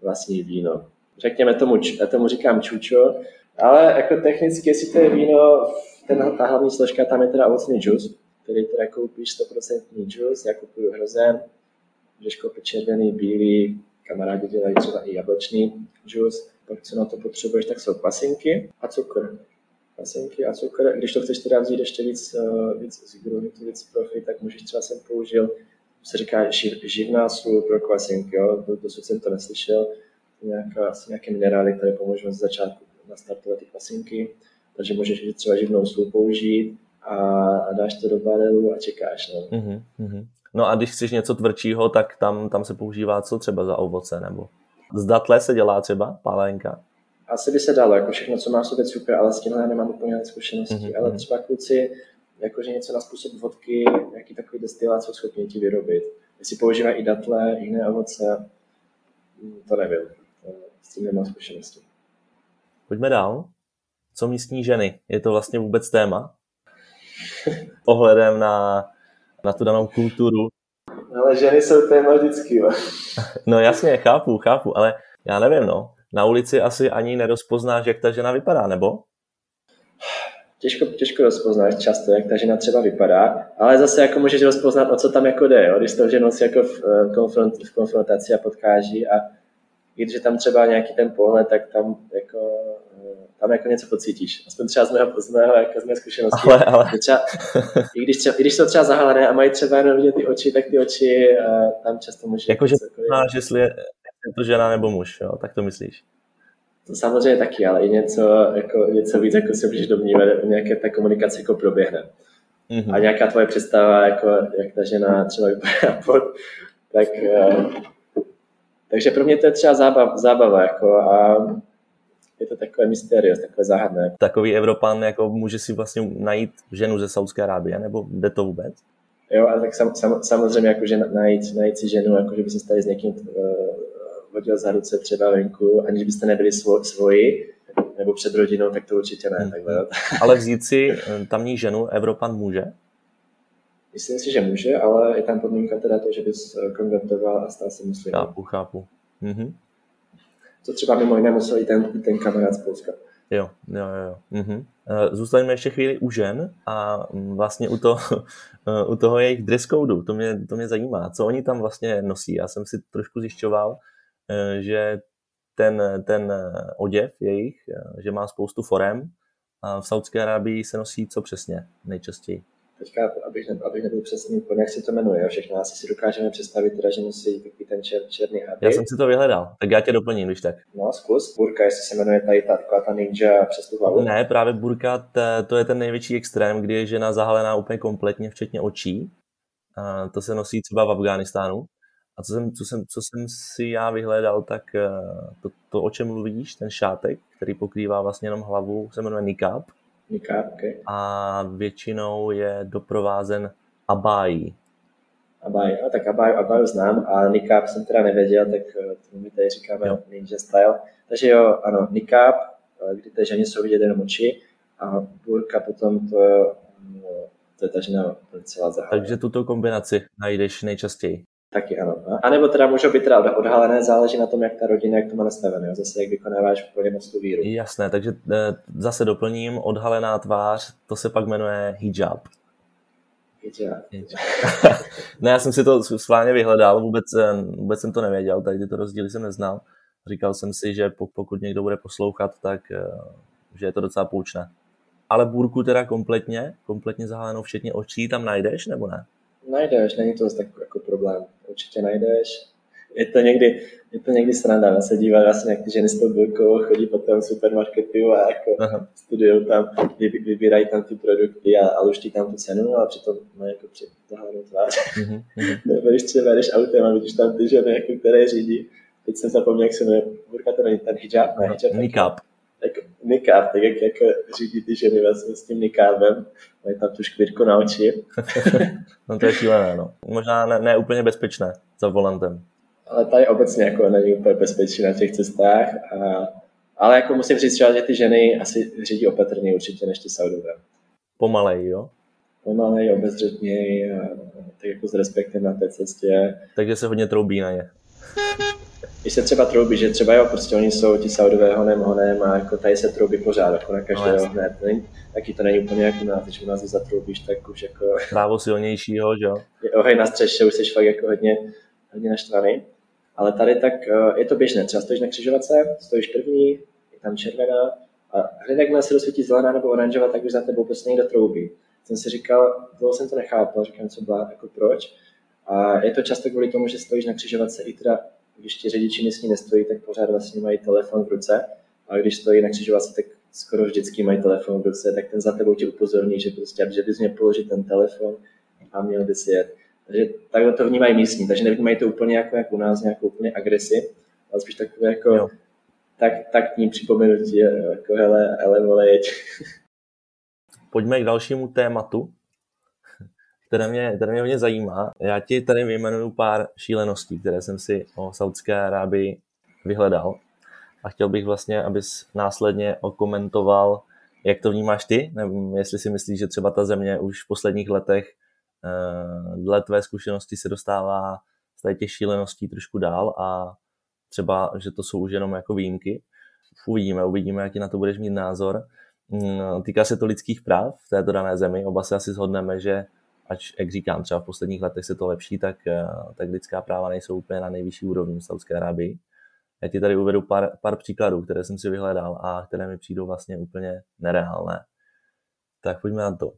vlastní víno. Řekněme tomu, já tomu říkám čučo, ale jako technicky, jestli to je víno, ten, ta hlavní složka tam je teda ovocný džus, který teda koupíš 100% džus, já kupuju hrozen, můžeš koupit červený, bílý, kamarádi dělají třeba i jablečný džus, pak co na to potřebuješ, tak jsou pasinky a cukr. Pasinky a cukr. Když to chceš teda vzít ještě víc, uh, víc z víc profi, tak můžeš třeba jsem použil, se říká živ, živná sůl pro kvasinky, jo? dosud jsem to neslyšel, nějaká, asi nějaké minerály, které pomůžou z začátku nastartovat ty kvasinky, takže můžeš třeba živnou sůl použít a, a dáš to do barelu a čekáš. No. Mm-hmm. No a když chceš něco tvrdšího, tak tam, tam se používá co třeba za ovoce nebo? Z datle se dělá třeba pálenka? Asi by se dalo, jako všechno, co má v sobě cukr, ale s tímhle nemám úplně zkušenosti. Mm-hmm. Ale třeba kluci, jakože něco na způsob vodky, nějaký takový destilát jsou schopni ti vyrobit. Jestli používají i datle, jiné ovoce, to nevím. S tím nemám zkušenosti. Pojďme dál. Co místní ženy? Je to vlastně vůbec téma? Ohledem na, na tu danou kulturu. Ale ženy jsou téma vždycky. no jasně, chápu, chápu, ale já nevím, no. Na ulici asi ani nerozpoznáš, jak ta žena vypadá, nebo? Těžko, těžko rozpoznáš často, jak ta žena třeba vypadá, ale zase jako můžeš rozpoznat, o co tam jako jde, jo? když to ženou si jako v, eh, konfront, v konfrontaci a potkáží a když je tam třeba nějaký ten pohled, tak tam jako, eh, tam jako něco pocítíš. Aspoň třeba z mého, z mého jako z mé zkušenosti. Ale, ale. Třeba, i, když třeba, i když jsou třeba zahalené a mají třeba jenom vidět ty oči, tak ty oči uh, tam často může... Jakože znáš, jestli je, je to žena nebo muž, jo? tak to myslíš? To samozřejmě taky, ale i něco, jako, něco víc, jako se můžeš domnívat, nějaké ta komunikace jako proběhne. Mm-hmm. A nějaká tvoje představa, jako, jak ta žena třeba vypadá pod, tak uh, takže pro mě to je třeba zábava, zábava jako a je to takové mysterios, takové záhadné. Takový Evropan jako může si vlastně najít ženu ze Saudské Arábie, nebo jde to vůbec? Jo, a tak sam, sam, samozřejmě jako, že najít, najít si ženu, jako, že by se stali s někým uh, vodil za ruce třeba venku, aniž byste nebyli svo, svoji, nebo před rodinou, tak to určitě ne. Hmm. Takhle. Ale vzít si eh, tamní ženu Evropan může? Myslím si, že může, ale je tam podmínka teda to, že bys eh, konvertoval a stal se muslimem. Chápu, chápu. Mhm. To třeba mimo jiné musel i ten, ten kamarád z Polska. Jo, jo, jo. Mhm. Eh, zůstaňme ještě chvíli u žen a mm, vlastně u, to, eh, u toho jejich dress code. To mě, to mě zajímá. Co oni tam vlastně nosí? Já jsem si trošku zjišťoval, že ten, ten oděv jejich, že má spoustu forem. A v Saudské Arábii se nosí co přesně nejčastěji? Teďka, abych, ne, abych nebyl přesný úplně, jak se to jmenuje, všechno asi si dokážeme představit, teda, že musí takový ten čer, černý habit. Já jsem si to vyhledal, tak já tě doplním, když tak. No, zkus. Burka, jestli se jmenuje tady ta, taková ta ninja přes tu hlavu. Ne, právě burka, to je ten největší extrém, kdy je žena zahalená úplně kompletně, včetně očí. A to se nosí třeba v Afghánistánu. A co jsem, co, jsem, co jsem si já vyhledal, tak eh, to, to, o čem mluvíš, ten šátek, který pokrývá vlastně jenom hlavu, se jmenuje niqab okay. A většinou je doprovázen abájí. Abáj, no, tak abáj, abáj znám a niqab jsem teda nevěděl, tak eh, to my tady říkáme jo. ninja style. Takže jo, ano, niqab, eh, kdy ty ženy jsou vidět jenom oči a burka potom to, no, to je ta žena celá zahálená. Takže tuto kombinaci najdeš nejčastěji. Taky ano. A nebo teda můžou být teda odhalené, záleží na tom, jak ta rodina, jak to má nastavené. Zase, jak vykonáváš úplně tu víru. Jasné, takže eh, zase doplním, odhalená tvář, to se pak jmenuje hijab. Hijab. ne, já jsem si to schválně vyhledal, vůbec, eh, vůbec jsem to nevěděl, tady tyto rozdíly jsem neznal. Říkal jsem si, že pokud někdo bude poslouchat, tak eh, že je to docela poučné. Ale burku teda kompletně, kompletně zahalenou, včetně očí, tam najdeš, nebo ne? Najdeš, není to tak jako problém. Určitě najdeš. Je to někdy, je to někdy sranda, se dívat vlastně, jak ty ženy s tou bylkou chodí po tom supermarketu a jako studují tam, vybírají tam ty produkty a, a luští tam tu cenu a přitom mají jako přitahanou tvář. Mm-hmm. Nebo když třeba jdeš autem a vidíš tam ty ženy, jako, které řídí. Teď jsem zapomněl, jak se jmenuje, burka to není ten hijab, ne hijab. Nikab nikáb, tak jak, jako řídí ty ženy vlastně s tím nikábem, mají tam tu škvírku na oči. no to je šílené, no. Možná ne, ne úplně bezpečné za volantem. Ale tady obecně jako není úplně bezpečí na těch cestách. A, ale jako musím říct že ty ženy asi řídí opatrně určitě než ty Saudové. Pomalej, jo? Pomalej, obezřetněji, tak jako s respektem na té cestě. Takže se hodně troubí na ně když se třeba troubí, že třeba jo, prostě oni jsou ti Saudové honem, honem a jako tady se troubí pořád, jako na každého no, hned. Není, taky to není úplně jako nás, když u nás zatroubíš, tak už jako... Právo silnějšího, že jo? Je ohej na střeše, už jsi fakt jako hodně, hodně naštvaný. Ale tady tak uh, je to běžné. Třeba stojíš na křižovatce, stojíš první, je tam červená a hned jakmile se rozsvítí zelená nebo oranžová, tak už za tebou prostě někdo troubí. Jsem si říkal, dlouho jsem to nechápal, říkám, co byla, jako proč. A je to často kvůli tomu, že stojíš na křižovatce i teda, když ti řidiči místní nestojí, tak pořád vlastně mají telefon v ruce. A když stojí na křižovatce, tak skoro vždycky mají telefon v ruce, tak ten za tebou tě upozorní, že prostě, že bys měl položit ten telefon a měl bys jet. Takže takhle to vnímají místní, takže nevnímají to úplně jako, jako u nás, nějakou úplně agresi, ale spíš takové jako jo. tak, taktní připomenutí, jako hele, hele, vole, jeď. Pojďme k dalšímu tématu, které mě, které mě hodně zajímá. Já ti tady vyjmenuju pár šíleností, které jsem si o Saudské Arábii vyhledal a chtěl bych vlastně, abys následně okomentoval, jak to vnímáš ty, nebo jestli si myslíš, že třeba ta země už v posledních letech eh, dle tvé zkušenosti se dostává z těch šíleností trošku dál a třeba, že to jsou už jenom jako výjimky. Uvidíme, uvidíme, jaký na to budeš mít názor. Mm, týká se to lidských práv v této dané zemi. Oba se asi shodneme, že ač, jak říkám, třeba v posledních letech se to lepší, tak, eh, tak lidská práva nejsou úplně na nejvyšší úrovni v Saudské Arábii. Já ti tady uvedu pár, pár příkladů, které jsem si vyhledal a které mi přijdou vlastně úplně nereálné. Tak pojďme na to.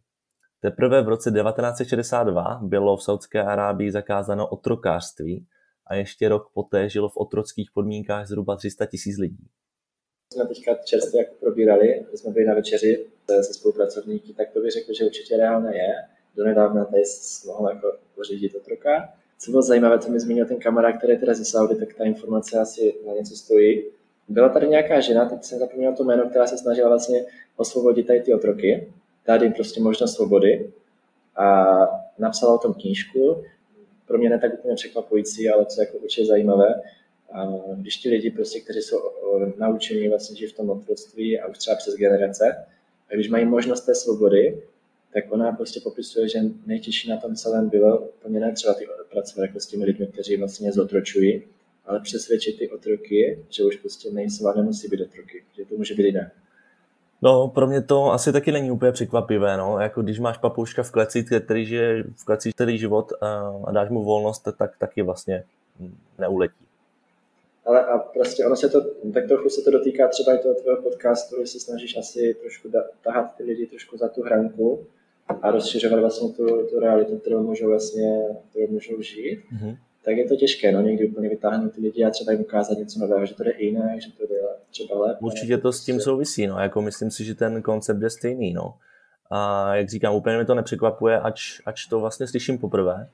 Teprve v roce 1962 bylo v Saudské Arábii zakázáno otrokářství a ještě rok poté žilo v otrockých podmínkách zhruba 300 tisíc lidí. Jsme teďka čerstvě jako probírali, jsme byli na večeři se spolupracovníky, tak to bych řekl, že určitě reálné je. Donedávna tady mohl jako pořídit otroka co bylo zajímavé, co mi zmínil ten kamarád, který teda ze Saudy, tak ta informace asi na něco stojí. Byla tady nějaká žena, teď jsem zapomněl to jméno, která se snažila vlastně osvobodit tady ty otroky, dát jim prostě možnost svobody a napsala o tom knížku. Pro mě ne tak úplně překvapující, ale co jako určitě zajímavé. A když ti lidi, prostě, kteří jsou naučení vlastně žít v tom otroctví a už třeba přes generace, a když mají možnost té svobody, tak ona prostě popisuje, že nejtěžší na tom celém bylo úplně ne třeba ty pracovat jako s těmi lidmi, kteří vlastně zotročují, ale přesvědčit ty otroky, že už prostě nejsou a nemusí být otroky, že to může být jinak. No, pro mě to asi taky není úplně překvapivé, no. Jako když máš papouška v kleci, který žije v kleci celý život a, a dáš mu volnost, tak taky vlastně neuletí. Ale a prostě ono se to, tak trochu se to dotýká třeba i toho tvého podcastu, že se snažíš asi trošku da, tahat ty lidi trošku za tu hranku, a rozšiřovat vlastně tu, tu realitu, kterou můžou vlastně, kterou můžou žít, mm-hmm. tak je to těžké, no, někdy úplně vytáhnout ty lidi a třeba jim ukázat něco nového, že to jde jinak, že to jde třeba lépe. Určitě to s tím souvisí, no, jako myslím si, že ten koncept je stejný, no. A jak říkám, úplně mi to nepřekvapuje, ač, ač to vlastně slyším poprvé,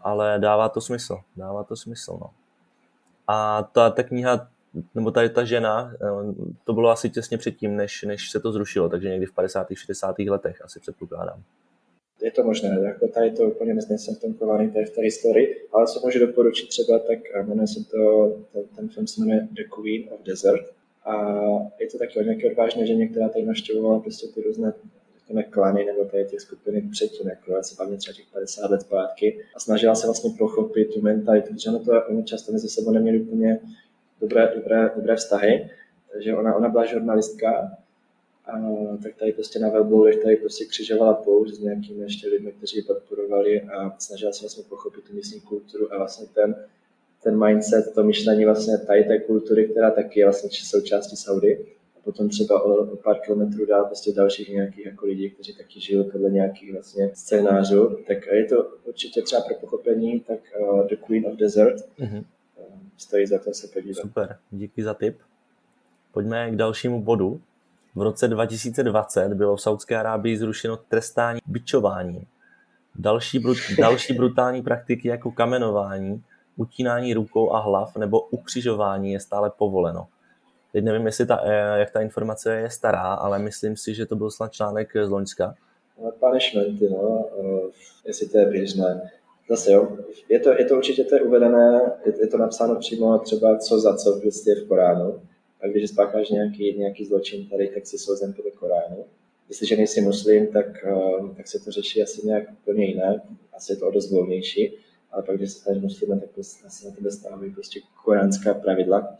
ale dává to smysl, dává to smysl, no. A ta, ta kniha nebo tady ta žena, eh, to bylo asi těsně předtím, než, než se to zrušilo, takže někdy v 50. 60. letech asi předpokládám. Je to možné, jako tady to úplně nejsem v tom kovaný, tady v té historii, ale co můžu doporučit třeba, tak jmenuje se to, ten, film se jmenuje The Queen of Desert a je to taky nějaké odvážné ženě, která tady navštěvovala prostě ty různé řekněme, klany nebo tady těch skupiny předtím, jako já se bavím třeba těch 50 let zpátky a snažila se vlastně pochopit tu mentalitu, protože ono to oni často mezi sebou neměli úplně dobré, dobré, dobré vztahy, takže ona, ona byla žurnalistka, a, tak tady prostě na webloudech tady prostě křižovala poušť s nějakými ještě lidmi, kteří ji podporovali a snažila se vlastně pochopit tu místní kulturu a vlastně ten, ten mindset, to myšlení vlastně tady té kultury, která taky je vlastně součástí Saudy. A potom třeba o, o pár kilometrů dál prostě dalších nějakých jako lidí, kteří taky žili podle nějakých vlastně scénářů. Tak je to určitě třeba pro pochopení, tak uh, The Queen of Desert, mm-hmm stojí za to se podívat. Super, díky za tip. Pojďme k dalšímu bodu. V roce 2020 bylo v Saudské Arábii zrušeno trestání byčováním. Další, brut, další brutální praktiky jako kamenování, utínání rukou a hlav nebo ukřižování je stále povoleno. Teď nevím, jestli ta, eh, jak ta informace je stará, ale myslím si, že to byl snad článek z Loňska. Punishmenty, no, jestli to je běžné. Zase jo, je to, je to určitě to je uvedené, je, je to napsáno přímo třeba co za co prostě v Koránu. A když spácháš nějaký, nějaký zločin tady, tak si souzen podle Koránu. Jestliže nejsi muslim, tak, uh, tak se to řeší asi nějak úplně jinak, asi je to o dost volnější, ale pak, když se staneš muslimem, tak prostě asi na tebe stávají prostě koránská pravidla.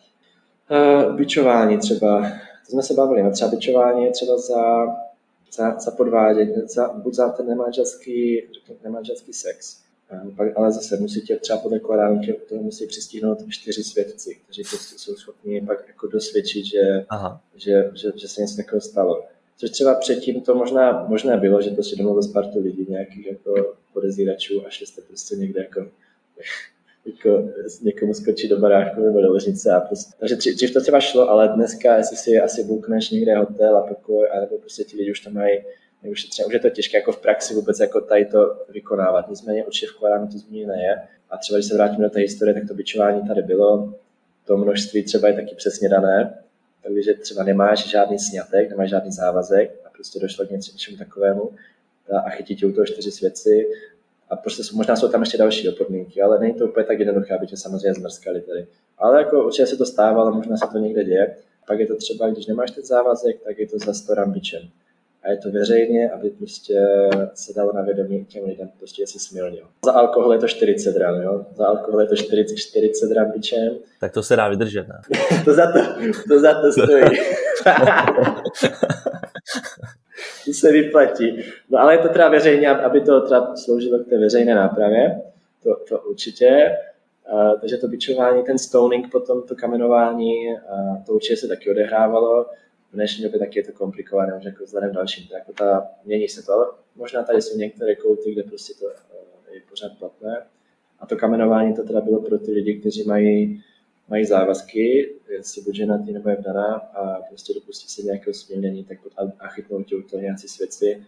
Uh, byčování třeba, to jsme se bavili, no třeba byčování je třeba za, za, za podvádění, za, buď za ten nemanželský, řekněme, nemanželský sex, ale zase musíte třeba podle Koránu tě toho musí přistihnout čtyři svědci, kteří prostě jsou schopni pak jako dosvědčit, že, že, že, že, se něco takového stalo. Což třeba předtím to možná možné bylo, že to si domluvil Spartu lidí, nějakých jako podezíračů a šli jste prostě někde jako jako někomu skočit do baráku nebo do ložnice a prostě. Takže dřív to třeba šlo, ale dneska, jestli si asi bukneš někde hotel a pokoj, nebo prostě ti lidi už tam mají už, už je to těžké jako v praxi vůbec jako tady to vykonávat. Nicméně určitě v Koránu to zmíněné je. A třeba když se vrátíme do té historie, tak to byčování tady bylo. To množství třeba je taky přesně dané. Takže třeba nemáš žádný snětek, nemáš žádný závazek a prostě došlo k něčemu takovému a chytí tě u toho čtyři svěci a prostě možná jsou tam ještě další podmínky, ale není to úplně tak jednoduché, aby tě samozřejmě zmrskali tady. Ale jako určitě se to stávalo, možná se to někde děje. Pak je to třeba, když nemáš ten závazek, tak je to za 100 rambičem a je to veřejně, aby prostě se dalo na vědomí těm lidem, prostě jestli smilnil. Za alkohol je to 40 ram, jo? Za alkohol je to 40, 40 ram bičem. Tak to se dá vydržet, ne? to, za to, to za to stojí. to se vyplatí. No ale je to teda veřejně, aby to teda sloužilo k té veřejné nápravě, to, to určitě. Uh, takže to bičování, ten stoning, potom to kamenování, uh, to určitě se taky odehrávalo v dnešní době taky je to komplikované, už jako vzhledem dalším. Tak jako ta, mění se to, možná tady jsou některé kouty, kde prostě to eh, je pořád platné. A to kamenování to teda bylo pro ty lidi, kteří mají, mají závazky, jestli buď ženatý nebo je vdaná a prostě dopustí se nějakého směnění tak a, a chytnou tě toho nějací svěci,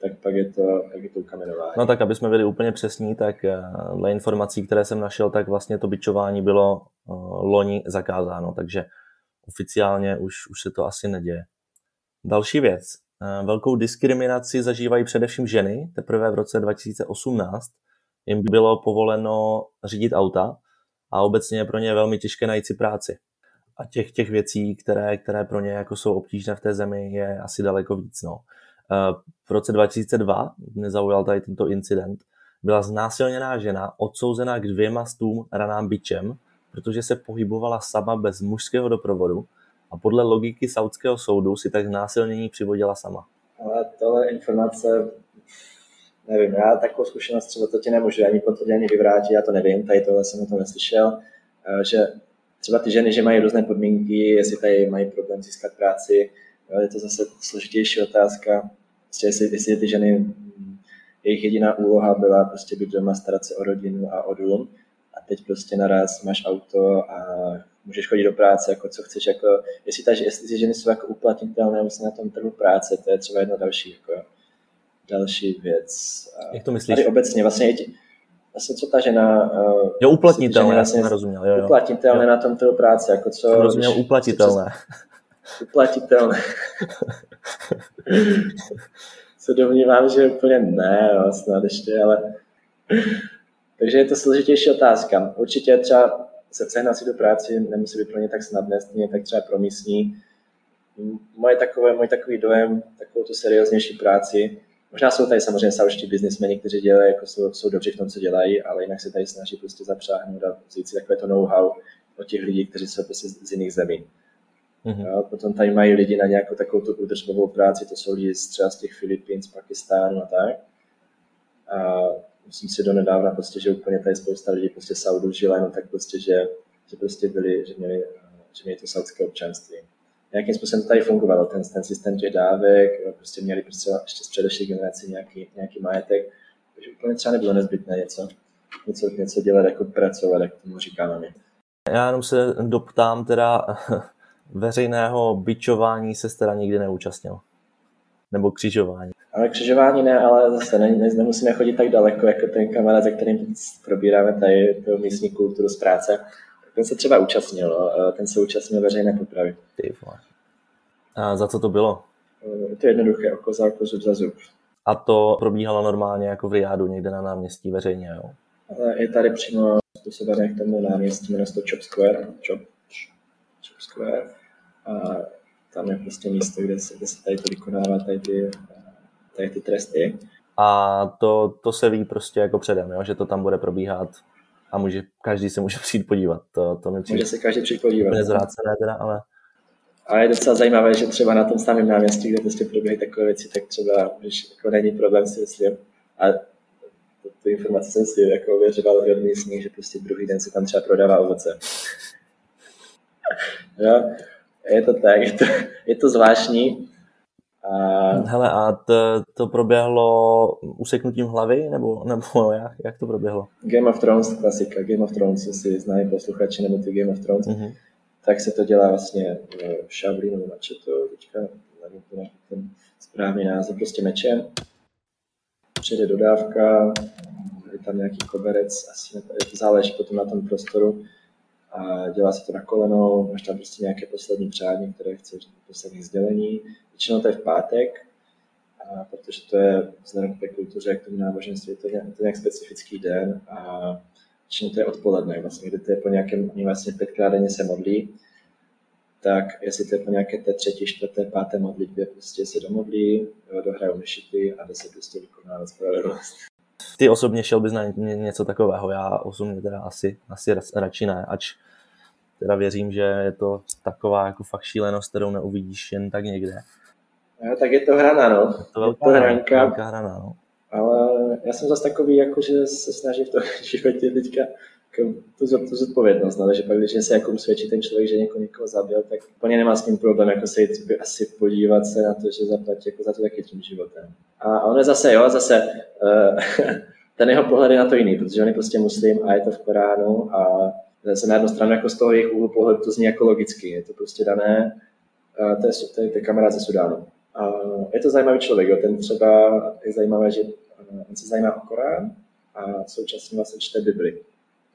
tak pak je to, tak je to kamenování. No tak, aby jsme byli úplně přesní, tak eh, dle informací, které jsem našel, tak vlastně to bičování bylo uh, loni zakázáno, takže oficiálně už, už se to asi neděje. Další věc. Eh, velkou diskriminaci zažívají především ženy. Teprve v roce 2018 jim bylo povoleno řídit auta a obecně je pro ně velmi těžké najít si práci. A těch, těch věcí, které, které pro ně jako jsou obtížné v té zemi, je asi daleko víc. No. Eh, v roce 2002 mě zaujal tady tento incident. Byla znásilněná žena odsouzená k dvěma stům ranám bičem protože se pohybovala sama bez mužského doprovodu a podle logiky saudského soudu si tak znásilnění přivodila sama. Ale tohle informace, nevím, já takovou zkušenost třeba to ti nemůžu ani potvrdit, ani vyvrátit, já to nevím, tady tohle jsem o tom neslyšel, eh, že třeba ty ženy, že mají různé podmínky, jestli tady mají problém získat práci, je to zase složitější otázka, prostě jestli, jestli ty ženy, hm, jejich jediná úloha byla prostě být doma, starat se o rodinu a o dům, a teď prostě naraz máš auto a můžeš chodit do práce, jako co chceš, jako, jestli, ta, jestli ty ženy jsou jako uplatnitelné vlastně na tom trhu práce, to je třeba jedno další, jako, další věc. Jak to myslíš? Tady obecně vlastně, vlastně co ta žena... Uh, jo, uplatnitelné, vlastně, já jsem Jo, jo. Uplatnitelné jo. na tom trhu práce, jako co... Jsem rozuměl když, uplatitelné. Co, uplatitelné. se domnívám, že úplně ne, jo, snad ještě, ale takže je to složitější otázka. Určitě třeba se sehnat si do práci nemusí být pro ně tak snadné, stejně tak třeba pro místní. Moje takové, můj takový dojem, takovou tu serióznější práci, možná jsou tady samozřejmě sauští biznismeni, kteří dělají, jako jsou, jsou dobří v tom, co dělají, ale jinak se tady snaží prostě zapřáhnout a vzít si takové to know-how od těch lidí, kteří jsou prostě z jiných zemí. Mm-hmm. Jo, potom tady mají lidi na nějakou takovou tu údržbovou práci, to jsou lidi z třeba z těch Filipín, z Pakistánu a tak. A myslím si do nedávna prostě, že úplně tady spousta lidí prostě Saudu žila jenom tak prostě, že, že prostě byli, že měli, že měli to saudské občanství. Nějakým způsobem to tady fungovalo, ten, ten systém těch dávek, prostě měli prostě ještě z předešlých generací nějaký, nějaký majetek, takže úplně třeba nebylo nezbytné něco, něco, něco dělat, jako pracovat, jak tomu říkáme my. Já jenom se doptám teda veřejného byčování se teda nikdy neúčastnil. Nebo křižování. Ale křižování ne, ale zase ne, ne, nemusíme chodit tak daleko, jako ten kamarád, se kterým probíráme tady tu místní kulturu z práce. Ten se třeba účastnil, no, ten se účastnil veřejné popravy. A za co to bylo? Je to jednoduché, oko za oko, zub za zub. A to probíhalo normálně jako v Riádu, někde na náměstí veřejně, jo? Ale je tady přímo způsobené k tomu náměstí, jmenuje se to Chop Square, Chop, Chop Square. A tam je prostě místo, kde se, kde se tady to vykonává, tady ty tady ty tresty. A to, to se ví prostě jako předem, jo? že to tam bude probíhat a může, každý se může přijít podívat. To, to mi přijde může se každý přijít podívat. Nezvrácené teda, ale... A je docela zajímavé, že třeba na tom samém náměstí, kde prostě probíhají takové věci, tak třeba, když jako není problém si myslím. A tu, tu informaci jsem si jako ověřoval od místních, že prostě druhý den se tam třeba prodává ovoce. jo, je to tak, je to, je to zvláštní. A... Hele, a to, to proběhlo useknutím hlavy, nebo, nebo jak, jak to proběhlo? Game of Thrones, klasika. Game of Thrones, jestli znají posluchači nebo ty Game of Thrones, mm-hmm. tak se to dělá vlastně v šablí nebo to teďka nevím ten, ten správný název, prostě mečem. Přijde dodávka, je tam nějaký koberec, asi záleží potom na tom prostoru a dělá se to na kolenou, máš tam prostě nějaké poslední přání, které chceš, poslední sdělení. Většinou to je v pátek, a protože to je vzhledem k té kultuře, k tomu náboženství, je to, nějak, to nějak specifický den a většinou to je odpoledne, vlastně, kdy to je po nějakém, oni vlastně pětkrát denně se modlí, tak jestli to je po nějaké té třetí, čtvrté, páté modlitbě, prostě se domodlí, dohrajou myšity a jde se prostě vykonávat spravedlnost. Ty osobně šel bys na něco takového, já osobně teda asi, asi radši ne, ač teda věřím, že je to taková jako fakt šílenost, kterou neuvidíš jen tak někde. No, tak je to hrana, no. Je to velká, je to hranka. velká hrana, no. Ale já jsem zase takový, jako, že se snažím v tom životě teďka tu, tu zodpovědnost, ale že pak, když se jako usvědčí ten člověk, že někoho, někoho zabil, tak úplně nemá s tím problém, jako se jít asi podívat se na to, že zaplatí jako za to taky tím životem. A on je zase, jo, zase uh, ten jeho pohled je na to jiný, protože on je prostě muslim a je to v Koránu a se na jednu stranu jako z toho jejich úhlu pohledu to zní jako logicky, je to prostě dané, uh, to, je, to, je, to je kamarád ze Sudánu. A je to zajímavý člověk, jo. ten třeba je zajímavé, že on se zajímá o Korán a současně vlastně čte Bibli.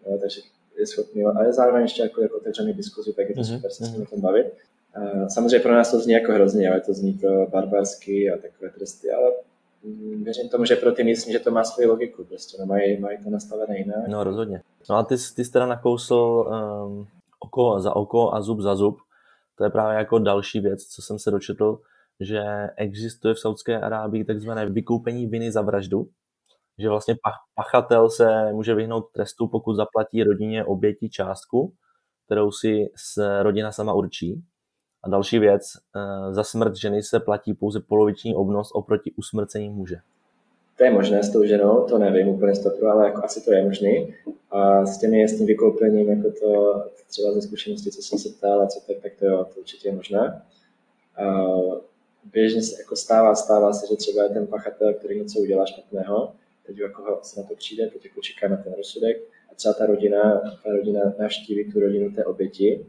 Jo, takže je schopný, a je zároveň ještě jako, jako otevřený diskuzi, tak je to mm-hmm. super se s tím mhm. o tom bavit. A samozřejmě pro nás to zní jako hrozně, ale to zní to barbarsky a takové tresty, ale mm, věřím tomu, že pro ty místní, že to má svoji logiku, prostě no, mají, mají to nastavené jinak. No rozhodně. No a ty, ty jsi teda nakousl um, oko za oko a zub za zub. To je právě jako další věc, co jsem se dočetl, že existuje v Saudské Arábii takzvané vykoupení viny za vraždu, že vlastně pachatel se může vyhnout trestu, pokud zaplatí rodině oběti částku, kterou si rodina sama určí. A další věc, eh, za smrt ženy se platí pouze poloviční obnos oproti usmrcení muže. To je možné s tou ženou, to nevím úplně stopru, ale jako asi to je možné. A s těmi tím vykoupením, jako to třeba ze zkušenosti, co jsem se ptal, a co tak, tak to jo, to určitě je možné. A běžně se jako stává, stává se, že třeba je ten pachatel, který něco udělá špatného, teď jako se na to přijde, teď jako na ten rozsudek a třeba ta rodina, ta rodina navštíví tu rodinu té oběti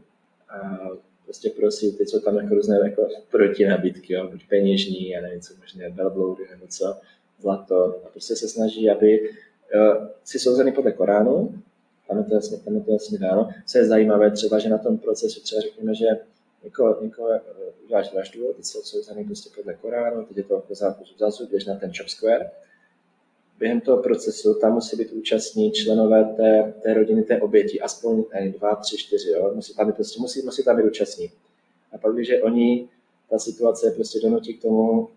a prostě prosí, teď jsou tam jako různé jako protinabídky, jo, buď peněžní, já nevím, co možná velbloudy nebo co, zlato. A prostě se snaží, aby uh, si souzený podle Koránu, tam je to jasně, tam je to jasně dáno. Co je zajímavé třeba, že na tom procesu třeba řekněme, že někoho, někoho uh, uděláš vraždu, teď jsou souzený prostě podle Koránu, teď je to jako zápus zazub, jdeš na ten Chop Square, během toho procesu tam musí být účastní členové té, té rodiny, té oběti, aspoň ne, dva, tři, čtyři, jo? Musí, tam být, prostě, musí, musí tam být účastní. A pak, když oni, ta situace prostě donutí k tomu,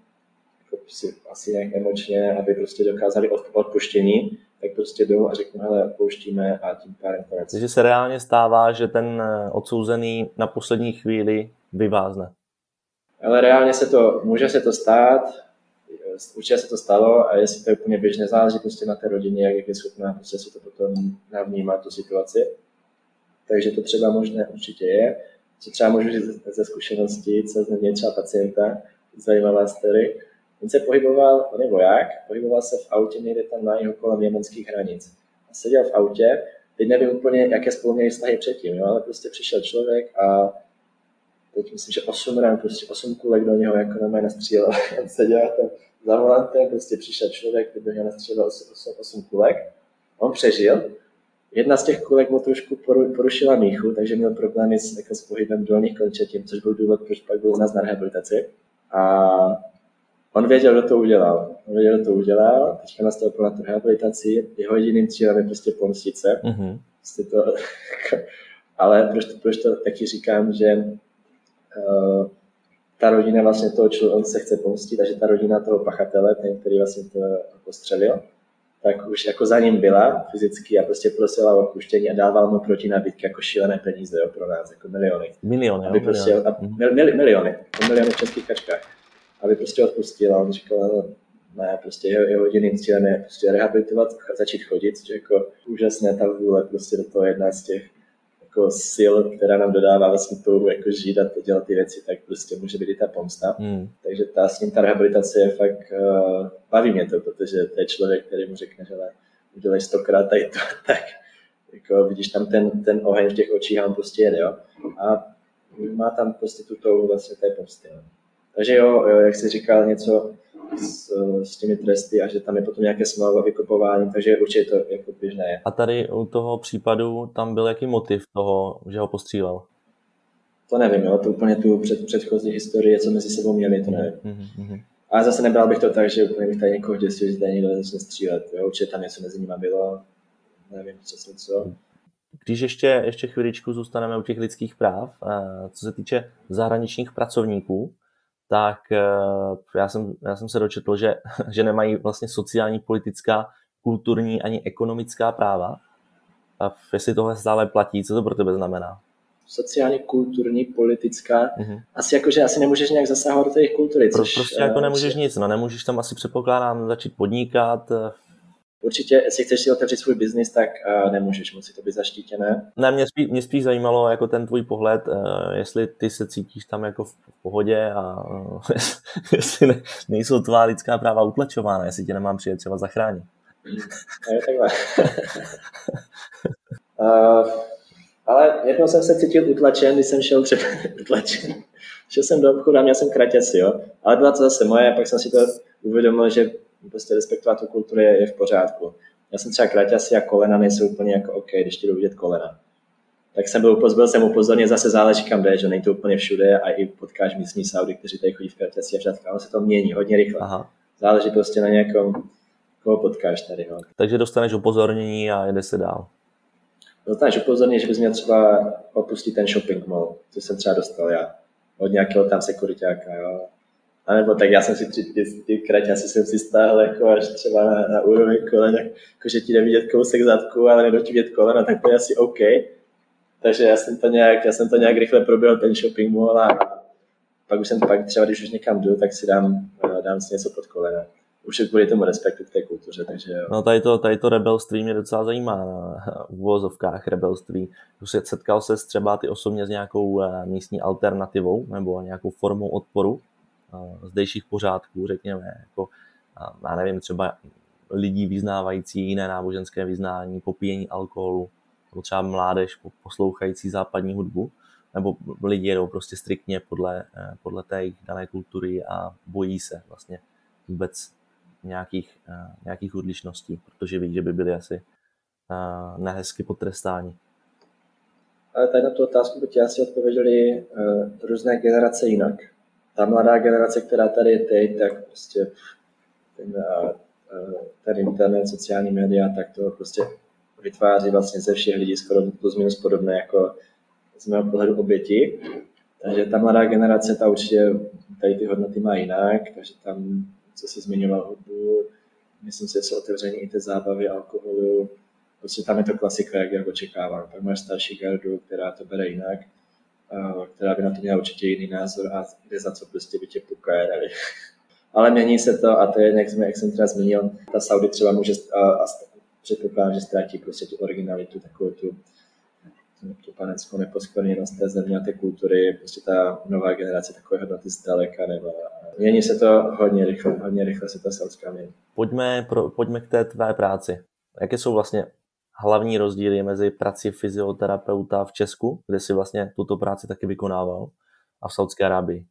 jako si, asi nějak emočně, aby prostě dokázali od, odpuštění, tak prostě jdou a řeknou, hele, odpouštíme a tím pádem konec. Takže se reálně stává, že ten eh, odsouzený na poslední chvíli vyvázne. Ale reálně se to, může se to stát, určitě se to stalo a jestli to je úplně běžné, záleží prostě na té rodině, jak je schopná prostě si to potom navnímat tu situaci. Takže to třeba možné určitě je. Co třeba můžu říct ze zkušenosti, co z třeba pacienta, zajímavá story. On se pohyboval, on je voják, pohyboval se v autě někde tam na jeho kolem jemenských hranic. A seděl v autě, teď nevím úplně, jaké spolu měli vztahy předtím, jo, ale prostě přišel člověk a teď myslím, že 8 ran, prostě 8 kulek do něho jako na mě nastřílel. On seděl tam za volantem, prostě přišel člověk, který do něho nastřílel 8, 8, 8 kulek. On přežil. Jedna z těch kulek mu trošku porušila míchu, takže měl problémy s, jako s pohybem dolních končetin, což byl důvod, proč pak byl u nás na rehabilitaci. A on věděl, kdo to udělal. On věděl, kdo to udělal, teďka nastoupil na tu rehabilitaci, jeho jediným cílem je prostě pomstit se. Mm-hmm. Prostě to, ale proč to, proč to taky říkám, že uh, ta rodina vlastně toho člověka, on se chce pomstit, takže ta rodina toho pachatele, ten, který vlastně to postřelil, tak už jako za ním byla fyzicky a prostě prosila o odpuštění a dával mu proti nabídky jako šílené peníze jo, pro nás, jako miliony. Miliony, aby prostě, miliony. A, mil, mil, miliony, miliony v českých kačkách. Aby prostě odpustil a on říkal, no, Ne, prostě jeho, jeho jediným cílem je prostě rehabilitovat, začít chodit, je jako úžasné ta vůle prostě do toho jedna z těch jako sil, která nám dodává vlastně touhu jako žít a dělat ty věci, tak prostě může být i ta pomsta. Hmm. Takže ta, s ním ta rehabilitace je fakt, uh, baví mě to, protože to je člověk, který mu řekne, že udělej stokrát tady to, tak jako vidíš tam ten, ten oheň v těch očích a on prostě jede, jo. A má tam prostě tu touhu vlastně té pomsty, jo. Takže jo, jo, jak jsi říkal, něco s, s těmi tresty a že tam je potom nějaké smlouva vykopování, takže určitě to jako běžné je. A tady u toho případu tam byl jaký motiv toho, že ho postřílel? To nevím, jo, to úplně tu před, předchozí historii, co mezi sebou měli, to nevím. Mm-hmm. Ale zase nebral bych to tak, že úplně bych tady někoho děsil, že tady někdo začne střílet. Jo? Určitě tam něco mezi nimi bylo, nevím přesně co. Když ještě, ještě chviličku zůstaneme u těch lidských práv, eh, co se týče zahraničních pracovníků, tak eh, já jsem, já jsem se dočetl, že, že nemají vlastně sociální, politická, kulturní ani ekonomická práva. A jestli tohle stále platí, co to pro tebe znamená? sociálně, kulturní, politická. Mm-hmm. Asi jako, že asi nemůžeš nějak zasahovat do těch kultury. Což, prostě jako eh, nemůžeš nic, no nemůžeš tam asi předpokládám začít podnikat. Určitě, jestli chceš si otevřít svůj biznis, tak uh, nemůžeš, musí to být zaštítěné. Ne, mě spíš, mě spíš zajímalo jako ten tvůj pohled, uh, jestli ty se cítíš tam jako v, pohodě a uh, jestli ne, nejsou tvá lidská práva utlačována, jestli tě nemám přijet třeba zachránit. Ne, takhle. uh, Ale jednou jsem se cítil utlačen, když jsem šel třeba utlačen. Šel jsem do obchodu a měl jsem kraťasy, jo. Ale byla to zase moje, pak jsem si to uvědomil, že prostě respektovat tu kulturu je, je v pořádku. Já jsem třeba kraťasy a kolena nejsou úplně jako OK, když ti jdu vidět kolena. Tak jsem byl, byl jsem upozorně, zase záleží kam jde, že není to úplně všude a i potkáš místní Saudy, kteří tady chodí v kraťasy a v řadka. Ono se to mění hodně rychle. Aha. Záleží prostě na nějakom, koho potkáš tady. No. Takže dostaneš upozornění a jede se dál dostaneš upozornění, že bys měl třeba opustit ten shopping mall, co jsem třeba dostal já, od nějakého tam sekuritáka, jo. A nebo tak já jsem si tři, ty, ty kraťasy jsem si stáhl jako až třeba na, na úroveň kolen, jako že ti jde vidět kousek zadku, ale nedou ti vidět kolena, tak to je asi OK. Takže já jsem to nějak, já jsem to nějak rychle proběhl ten shopping mall a pak už jsem pak třeba, když už někam jdu, tak si dám, dám si něco pod kolena už je kvůli tomu respektu k té kultuře, takže jo. No tady to, tady to rebelství mě docela zajímá na uvozovkách rebelství. Už se setkal se třeba ty osobně s nějakou eh, místní alternativou nebo nějakou formou odporu eh, zdejších pořádků, řekněme, jako, já nevím, třeba lidí vyznávající jiné náboženské vyznání, popíjení alkoholu, nebo třeba mládež poslouchající západní hudbu, nebo lidi jedou prostě striktně podle, eh, podle té dané kultury a bojí se vlastně vůbec nějakých, uh, nějakých odlišností, protože ví, že by byli asi uh, nehezky potrestáni. Ale tady na tu otázku by ti asi odpověděli různé generace jinak. Ta mladá generace, která tady je teď, tak prostě ten, uh, ten internet, sociální média, tak to prostě vytváří vlastně ze všech lidí skoro plus minus podobné jako z mého pohledu oběti. Takže ta mladá generace, ta určitě tady ty hodnoty má jinak, takže tam co se zmiňoval hudbu, myslím si, že jsou otevření i ty zábavy, alkoholu, prostě tam je to klasika, jak, jak očekávám. Pak máš starší gardu, která to bere jinak, která by na to měla určitě jiný názor a jde za co prostě by tě pukajerali. Ale mění se to a to je, jak, jsem, jak jsem třeba zmínil, ta Saudi třeba může a, a předpokládám, že ztratí prostě tu originalitu, takovou tu tu panenskou neposkvrněnost té země a té kultury, prostě ta nová generace takové hodnoty zdaleka nebo Mění se to hodně rychle, hodně rychle se ta saudská mění. Pojďme, pro, pojďme k té tvé práci. Jaké jsou vlastně hlavní rozdíly mezi prací fyzioterapeuta v Česku, kde si vlastně tuto práci taky vykonával, a v Saudské Arábii?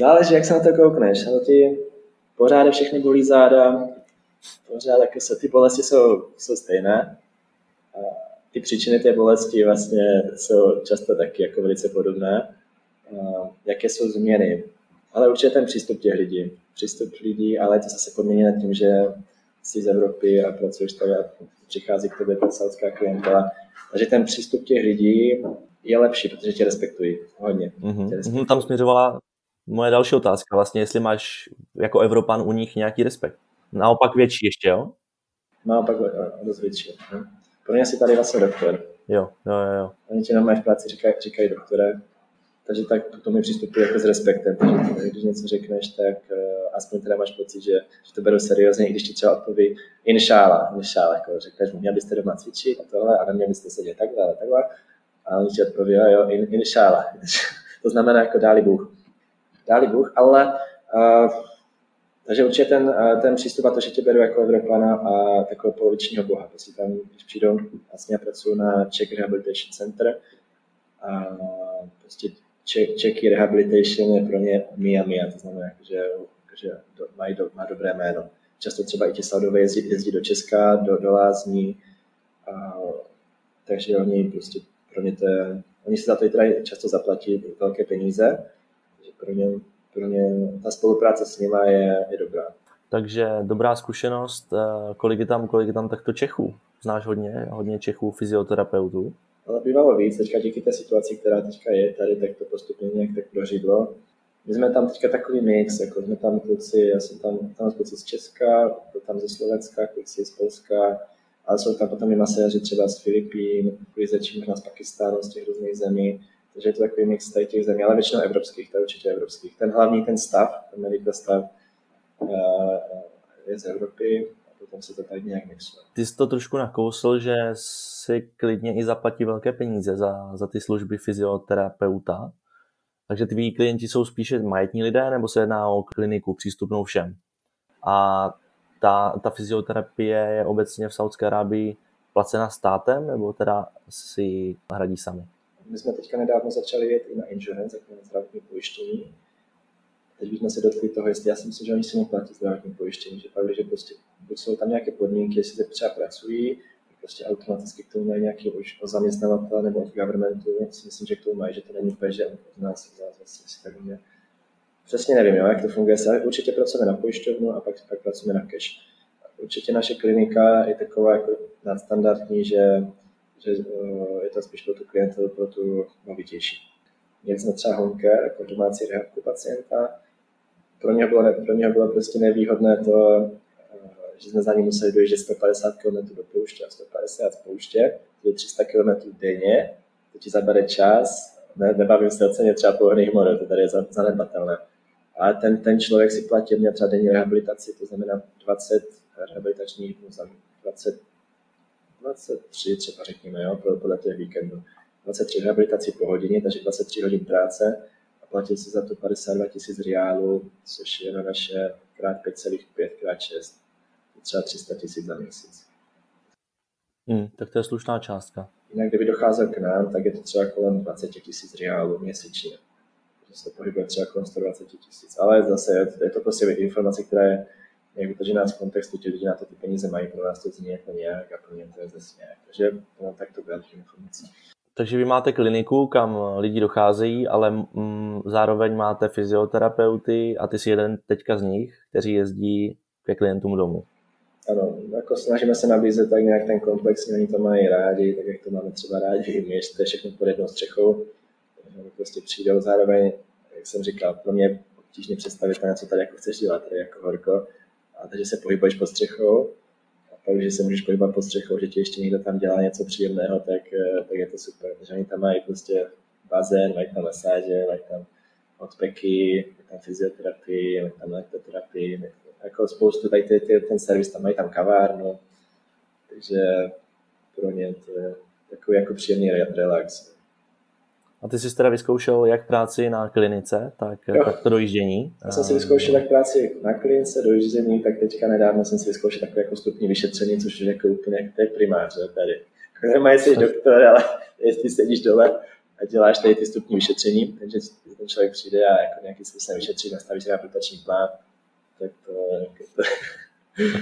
Záleží, jak se na to koukneš. Ale ty pořád všechny bolí záda, pořád jako se, ty bolesti jsou, jsou stejné. A ty příčiny té bolesti vlastně jsou často taky jako velice podobné. A jaké jsou změny? Ale určitě ten přístup těch lidí. Přístup lidí, ale to zase podmíněné tím, že jsi z Evropy a pracuješ tady a přichází k tobě ta saudská klientela. Takže ten přístup těch lidí je lepší, protože tě respektují hodně. Mm-hmm. Tě respektují. Tam směřovala moje další otázka, vlastně jestli máš jako Evropan u nich nějaký respekt. Naopak větší ještě, jo? Naopak dost větší. Hm. Pro mě si tady vlastně doktor. Jo, jo, jo. jo. Oni ti na v práci říkají, říkají doktore, takže tak k tomu přistupuji jako s respektem. Takže když něco řekneš, tak uh, aspoň teda máš pocit, že, že to beru seriózně, i když ti třeba odpoví inšála, inšála, jako řekneš, měl byste doma cvičit a tohle, a neměl byste sedět takhle a takhle. A oni ti odpoví, jo, jo, in, inšála. to znamená jako dáli Bůh. Dáli Bůh, ale uh, takže určitě ten, ten přístup a to, že tě beru jako Evropana a takového polovičního boha. Prostě tam, když přijdou, vlastně pracuji na Czech Rehabilitation Center a prostě Czech Rehabilitation je pro ně Mia Mia, to znamená, že, že mají do, má dobré jméno. Často třeba i ti Saudové jezdí, jezdí do Česka, do, do Lázní, a, takže oni prostě pro ně to je, oni si za to teda často zaplatí velké peníze, takže pro ně pro mě ta spolupráce s nima je, je dobrá. Takže dobrá zkušenost. Eh, kolik je tam, kolik je tam takto Čechů? Znáš hodně, hodně Čechů, fyzioterapeutů? Ale bývalo víc, teďka díky té situaci, která teďka je tady, tak to postupně nějak tak prožidlo. My jsme tam teďka takový mix, jako jsme tam kluci, já jsem tam, tam kluci z Česka, tam ze Slovenska, kluci z Polska, ale jsou tam potom i maséři třeba z Filipín, kluci z Pakistánu, z těch různých zemí. Takže je to takový mix tady těch zemí, ale většinou evropských, to určitě evropských. Ten hlavní, ten stav, ten medical stav, eh, je z Evropy potom se to tady nějak mixuje. Ty jsi to trošku nakousl, že si klidně i zaplatí velké peníze za, za ty služby fyzioterapeuta. Takže ty klienti jsou spíše majetní lidé, nebo se jedná o kliniku přístupnou všem? A ta, ta fyzioterapie je obecně v Saudské Arábii placena státem, nebo teda si hradí sami? My jsme teďka nedávno začali jet i na insurance, jako na zdravotní pojištění. Teď bychom se dotkli toho, jestli já si myslím, že oni si neplatí zdravotní pojištění, že pak, že prostě buď jsou tam nějaké podmínky, jestli se třeba pracují, prostě automaticky k tomu mají nějaký už o zaměstnavatele nebo od governmentu, si myslím, že k tomu mají, že to není úplně, že od nás zase si tak mě. Přesně nevím, jo, jak to funguje, ale určitě pracujeme na pojišťovnu a pak, pak pracujeme na cash. Určitě naše klinika je taková jako nadstandardní, že že uh, je to spíš pro tu klientelu, pro tu movitější. Měli jsme třeba home care, jako domácí rehabku pacienta. Pro něho bylo, pro něho bylo prostě nevýhodné to, uh, že jsme za ním museli dojíždět 150 km do pouště a 150 z pouště, to je 300 km denně, to ti zabere čas, ne, nebavím se o ceně třeba pohonných hmot, to tady je zanedbatelné. A ten, ten člověk si platil, měl třeba denní rehabilitaci, to znamená 20 rehabilitačních dnů za 20 23 třeba řekněme, jo, podle těch víkendů. 23 rehabilitací po hodině, takže 23 hodin práce si za to 52 tisíc riálů, což je na naše krát 5,5 krát 6, třeba 300 tisíc za měsíc. Hmm, tak to je slušná částka. Jinak, kdyby docházel k nám, tak je to třeba kolem 20 tisíc riálů měsíčně. Takže se to pohybuje třeba kolem 120 tisíc. Ale zase je to prostě informace, která je jak vytažená z kontextu, ti lidi na to ty peníze mají, pro nás to zní jako nějak a pro ně to je zase nějak. Takže no, tak to byla informací. Takže vy máte kliniku, kam lidi docházejí, ale mm, zároveň máte fyzioterapeuty a ty jsi jeden teďka z nich, kteří jezdí ke klientům domů. Ano, jako snažíme se nabízet tak nějak ten komplex, oni to mají rádi, tak jak to máme třeba rádi i my, je všechno pod jednou střechou. Takže prostě přijdou zároveň, jak jsem říkal, pro mě obtížně představit na co tady jako chceš dělat, tady jako horko a takže se pohybuješ pod střechou pak, že se můžeš pohybovat pod střechou, že ti ještě někdo tam dělá něco příjemného, tak, eh, tak je to super. Takže oni tam mají prostě bazén, mají tam masáže, mají tam odpeky, mají tam fyzioterapii, mají tam elektroterapii, jako spoustu, tady ty, ty, ten servis tam mají tam kavárnu, takže pro ně to je takový jako příjemný relax. A ty jsi teda vyzkoušel jak práci na klinice, tak, tak to dojíždění? Já jsem si vyzkoušel jak práci na klinice, dojíždění, tak teďka nedávno jsem si vyzkoušel takové jako stupní vyšetření, což je jako úplně, to je primář, že tady. Nemají jsi doktor, ale jestli sedíš dole a děláš tady ty stupní vyšetření, takže ten člověk přijde a jako nějaký způsobem vyšetří, nastaví si rehabilitační plán, tak to, jako to...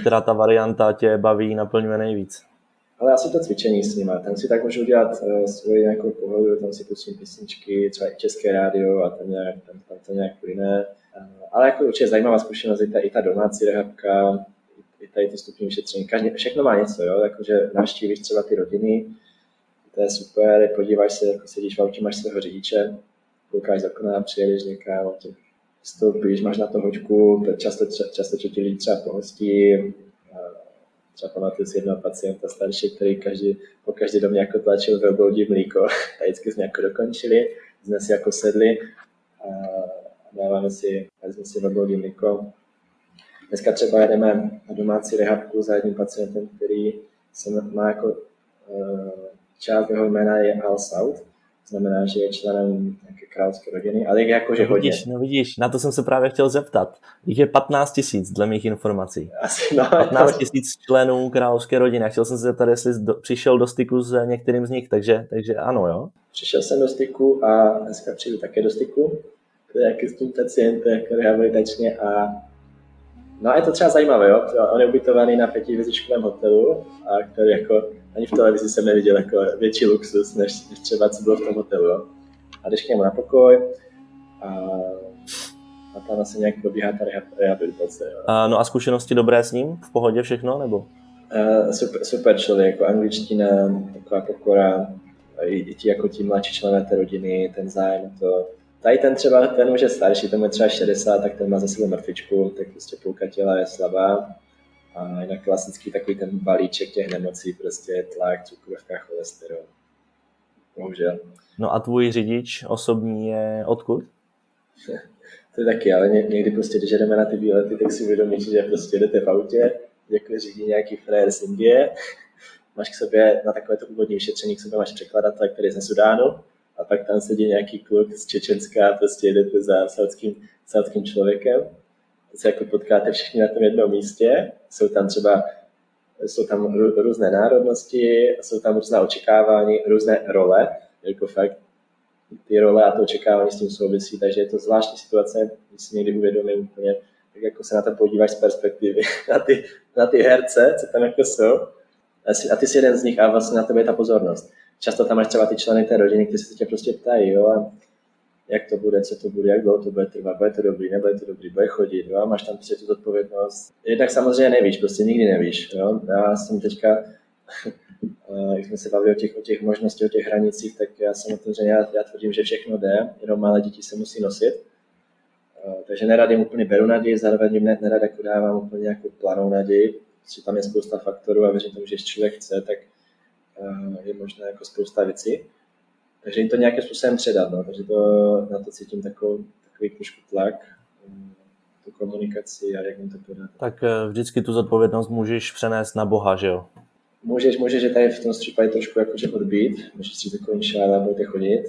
Která ta varianta tě baví, naplňuje nejvíc? Ale asi to cvičení s nima, tam si tak můžu udělat uh, svoji nějakou pohodu, tam si pustím písničky, třeba i české rádio a tam, nějak, tam, tam to nějak plyne. Uh, ale jako určitě zajímavá zkušenost i ta, i ta domácí rehabka, i, tady ty stupní vyšetření. Každý, všechno má něco, jo? Jakože navštívíš třeba ty rodiny, to je super, podíváš se, jako sedíš v autě, máš svého řidiče, koukáš z okna, přijedeš někam, vstoupíš, máš na to hoďku, často, často ti lidi třeba pohostí, Třeba pamatuju si jednoho pacienta starší, který každý, po každý do mě jako tlačil ve obloudí mlíko. A vždycky jsme jako dokončili, jsme si jako sedli a dáváme si, jsme si odložili mlíko. Dneska třeba jedeme na domácí rehabku za jedním pacientem, který se má jako část jeho jména je Al South, znamená, že je členem nějaké královské rodiny, ale jakože no hodně. Vidíš, no vidíš, na to jsem se právě chtěl zeptat. Jich je 15 tisíc, dle mých informací. Asi no. 15 tisíc členů královské rodiny. A chtěl jsem se zeptat, jestli do, přišel do styku s některým z nich, takže, takže ano, jo? Přišel jsem do styku a dneska přijdu také do styku, jak s tím pacientem, jako rehabilitačně a No a je to třeba zajímavé, jo? On je ubytovaný na pětihvězdičkovém hotelu, a který jako ani v televizi jsem neviděl jako větší luxus, než, než třeba co bylo v tom hotelu. Jo? A jdeš k němu na pokoj a, a tam asi nějak probíhá ta rehabilitace. Jo? A, no a zkušenosti dobré s ním? V pohodě všechno, nebo? Uh, super, super člověk, jako angličtina, taková pokora, i, i ti jako ti mladší členové té rodiny, ten zájem, to, Tady ten třeba, ten už je starší, ten je třeba 60, tak ten má zase mrtvičku, tak prostě půlka těla je slabá. A jinak klasický takový ten balíček těch nemocí, prostě tlak, cukrovka, cholesterol. Bohužel. No a tvůj řidič osobní je odkud? to je taky, ale někdy prostě, když jdeme na ty výlety, tak si uvědomíš, že prostě jdete v autě, jako řídí nějaký frér z Indie, máš k sobě na takové to úvodní vyšetření, k sobě máš překladatel, který je ze Sudánu, a pak tam sedí nějaký kluk z Čečenska a prostě jdete za saudským, saudským člověkem. Se jako potkáte všichni na tom jednom místě. Jsou tam třeba jsou tam různé národnosti, jsou tam různá očekávání, různé role, jako fakt ty role a to očekávání s tím souvisí, takže je to zvláštní situace, když si někdy uvědomím úplně, tak jako se na to podíváš z perspektivy, na ty, na ty herce, co tam jako jsou, a ty jsi jeden z nich a vlastně na tebe je ta pozornost často tam máš třeba ty členy té rodiny, kteří se tě prostě ptají, jo, a jak to bude, co to bude, jak dlouho to bude trvat, bude to dobrý, nebude to dobrý, bude chodit, jo, máš tam prostě tu zodpovědnost. Jednak samozřejmě nevíš, prostě nikdy nevíš, jo. Já jsem teďka, jak jsme se bavili o těch, o těch možnostech, o těch hranicích, tak já jsem otevřený, já, já tvrdím, že všechno jde, jenom malé děti se musí nosit. Takže nerad jim úplně beru naději, zároveň jim nerad jako dávám úplně nějakou planou naději, protože tam je spousta faktorů a věřím tomu, že když člověk chce, tak je možné jako spousta věcí. Takže jim to nějakým způsobem předat, no. takže to, na to cítím takový, takový trošku tlak, mm, tu komunikaci a jak jim to podat. Tak eh, vždycky tu zodpovědnost můžeš přenést na Boha, že jo? Můžeš, můžeš že tady v tom případě trošku jakože odbít, můžeš si takový šála, budete chodit,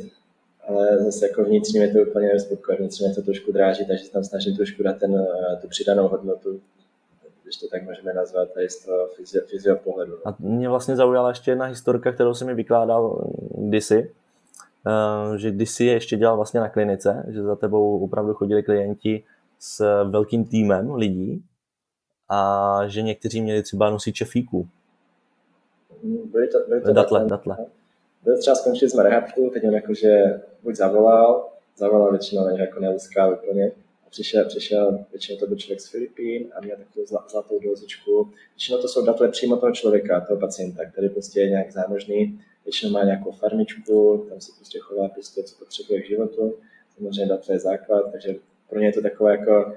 ale zase jako vnitřně mě to úplně nespokojuje, vnitřně mě to trošku dráží, takže tam snažím trošku dát ten, eh, tu přidanou hodnotu když to tak můžeme nazvat, tady z toho fyzio, fyzio pohledu. No. A mě vlastně zaujala ještě jedna historka, kterou jsem mi vykládal kdysi, eh, že kdysi ještě dělal vlastně na klinice, že za tebou opravdu chodili klienti s velkým týmem lidí a že někteří měli třeba nosiče fíků. Byly to, byly to datle, datle. Byli třeba skončili jsme rehabku, teď on jakože buď zavolal, zavolal většinou na jako neuská úplně, přišel, přišel, většinou to byl člověk z Filipín a měl takovou zlatou dozičku. Většinou to jsou datle přímo toho člověka, toho pacienta, který prostě je nějak zámožný, většinou má nějakou farmičku, tam se prostě chová prostě, co potřebuje k životu. Samozřejmě datle je základ, takže pro ně je to takové jako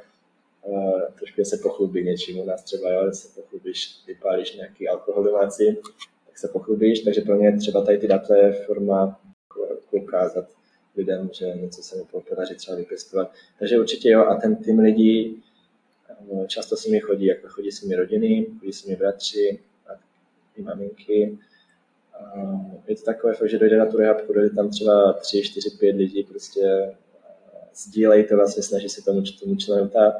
uh, trošku se pochlubí něčím. U nás třeba, jo, se pochlubíš, vypálíš nějaký alkohol domácí, tak se pochlubíš, takže pro mě třeba tady ty datle je forma jako ukázat lidem, že něco se mi podaří třeba vypěstovat. Takže určitě jo, a ten tým lidí eh, často si mi chodí, jako chodí si mi rodiny, chodí si mi bratři a i maminky. A je to takové, že dojde na tu rehabku, dojde tam třeba 3, 4, 5 lidí, prostě eh, sdílejí to, vlastně snaží se tomu, tomu členu. Ta,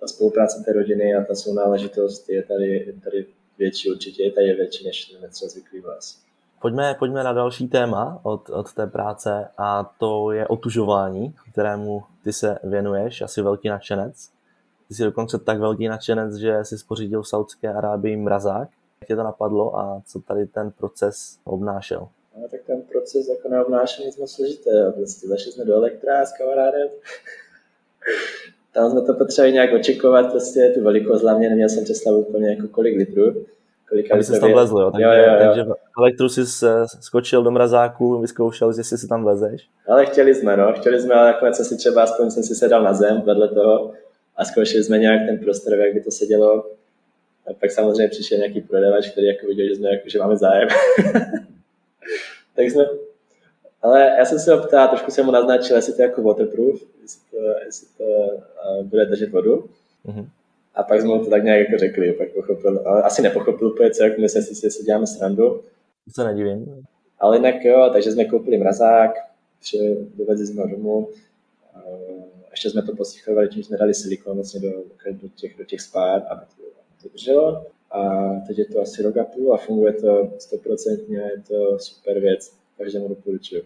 ta spolupráce té rodiny a ta sounáležitost je tady, je tady větší, určitě je tady větší, než jsme třeba zvyklí vás. Pojďme, pojďme na další téma od, od té práce a to je otužování, kterému ty se věnuješ, asi velký nadšenec. Ty jsi dokonce tak velký nadšenec, že jsi spořídil v Saudské Arábii mrazák. Jak tě to napadlo a co tady ten proces obnášel? No, tak ten proces jako neobnášel nic moc složité. Prostě zašli jsme do elektra s kamarádem. Tam jsme to potřebovali nějak očekovat, prostě tu velikost hlavně neměl jsem představu úplně jako kolik litrů kolika Aby se tam vlezl, jo? Takže, jo, jo, jo. takže elektru jsi skočil do mrazáku, vyzkoušel, jestli si tam vlezeš. Ale chtěli jsme, no, chtěli jsme, ale nakonec si třeba aspoň jsem si sedal na zem vedle toho a zkoušeli jsme nějak ten prostor, jak by to sedělo. A pak samozřejmě přišel nějaký prodavač, který jako viděl, že, jsme, jako, že máme zájem. tak jsme, Ale já jsem se ho ptal, trošku jsem mu naznačil, jestli to je jako waterproof, jestli to, jestli to uh, bude držet vodu. Mm-hmm. A pak jsme mu to tak nějak jako řekli, pak pochopil, ale asi nepochopil úplně co, jak myslím si, jestli děláme srandu. To se nedivím. Ale jinak jo, takže jsme koupili mrazák, dovezli jsme ho domů, ještě jsme to posychovali, tím jsme dali silikon vlastně do, do, těch, do těch spát, aby drželo. A teď je to asi rok a půl a funguje to stoprocentně, je to super věc, každému doporučuji.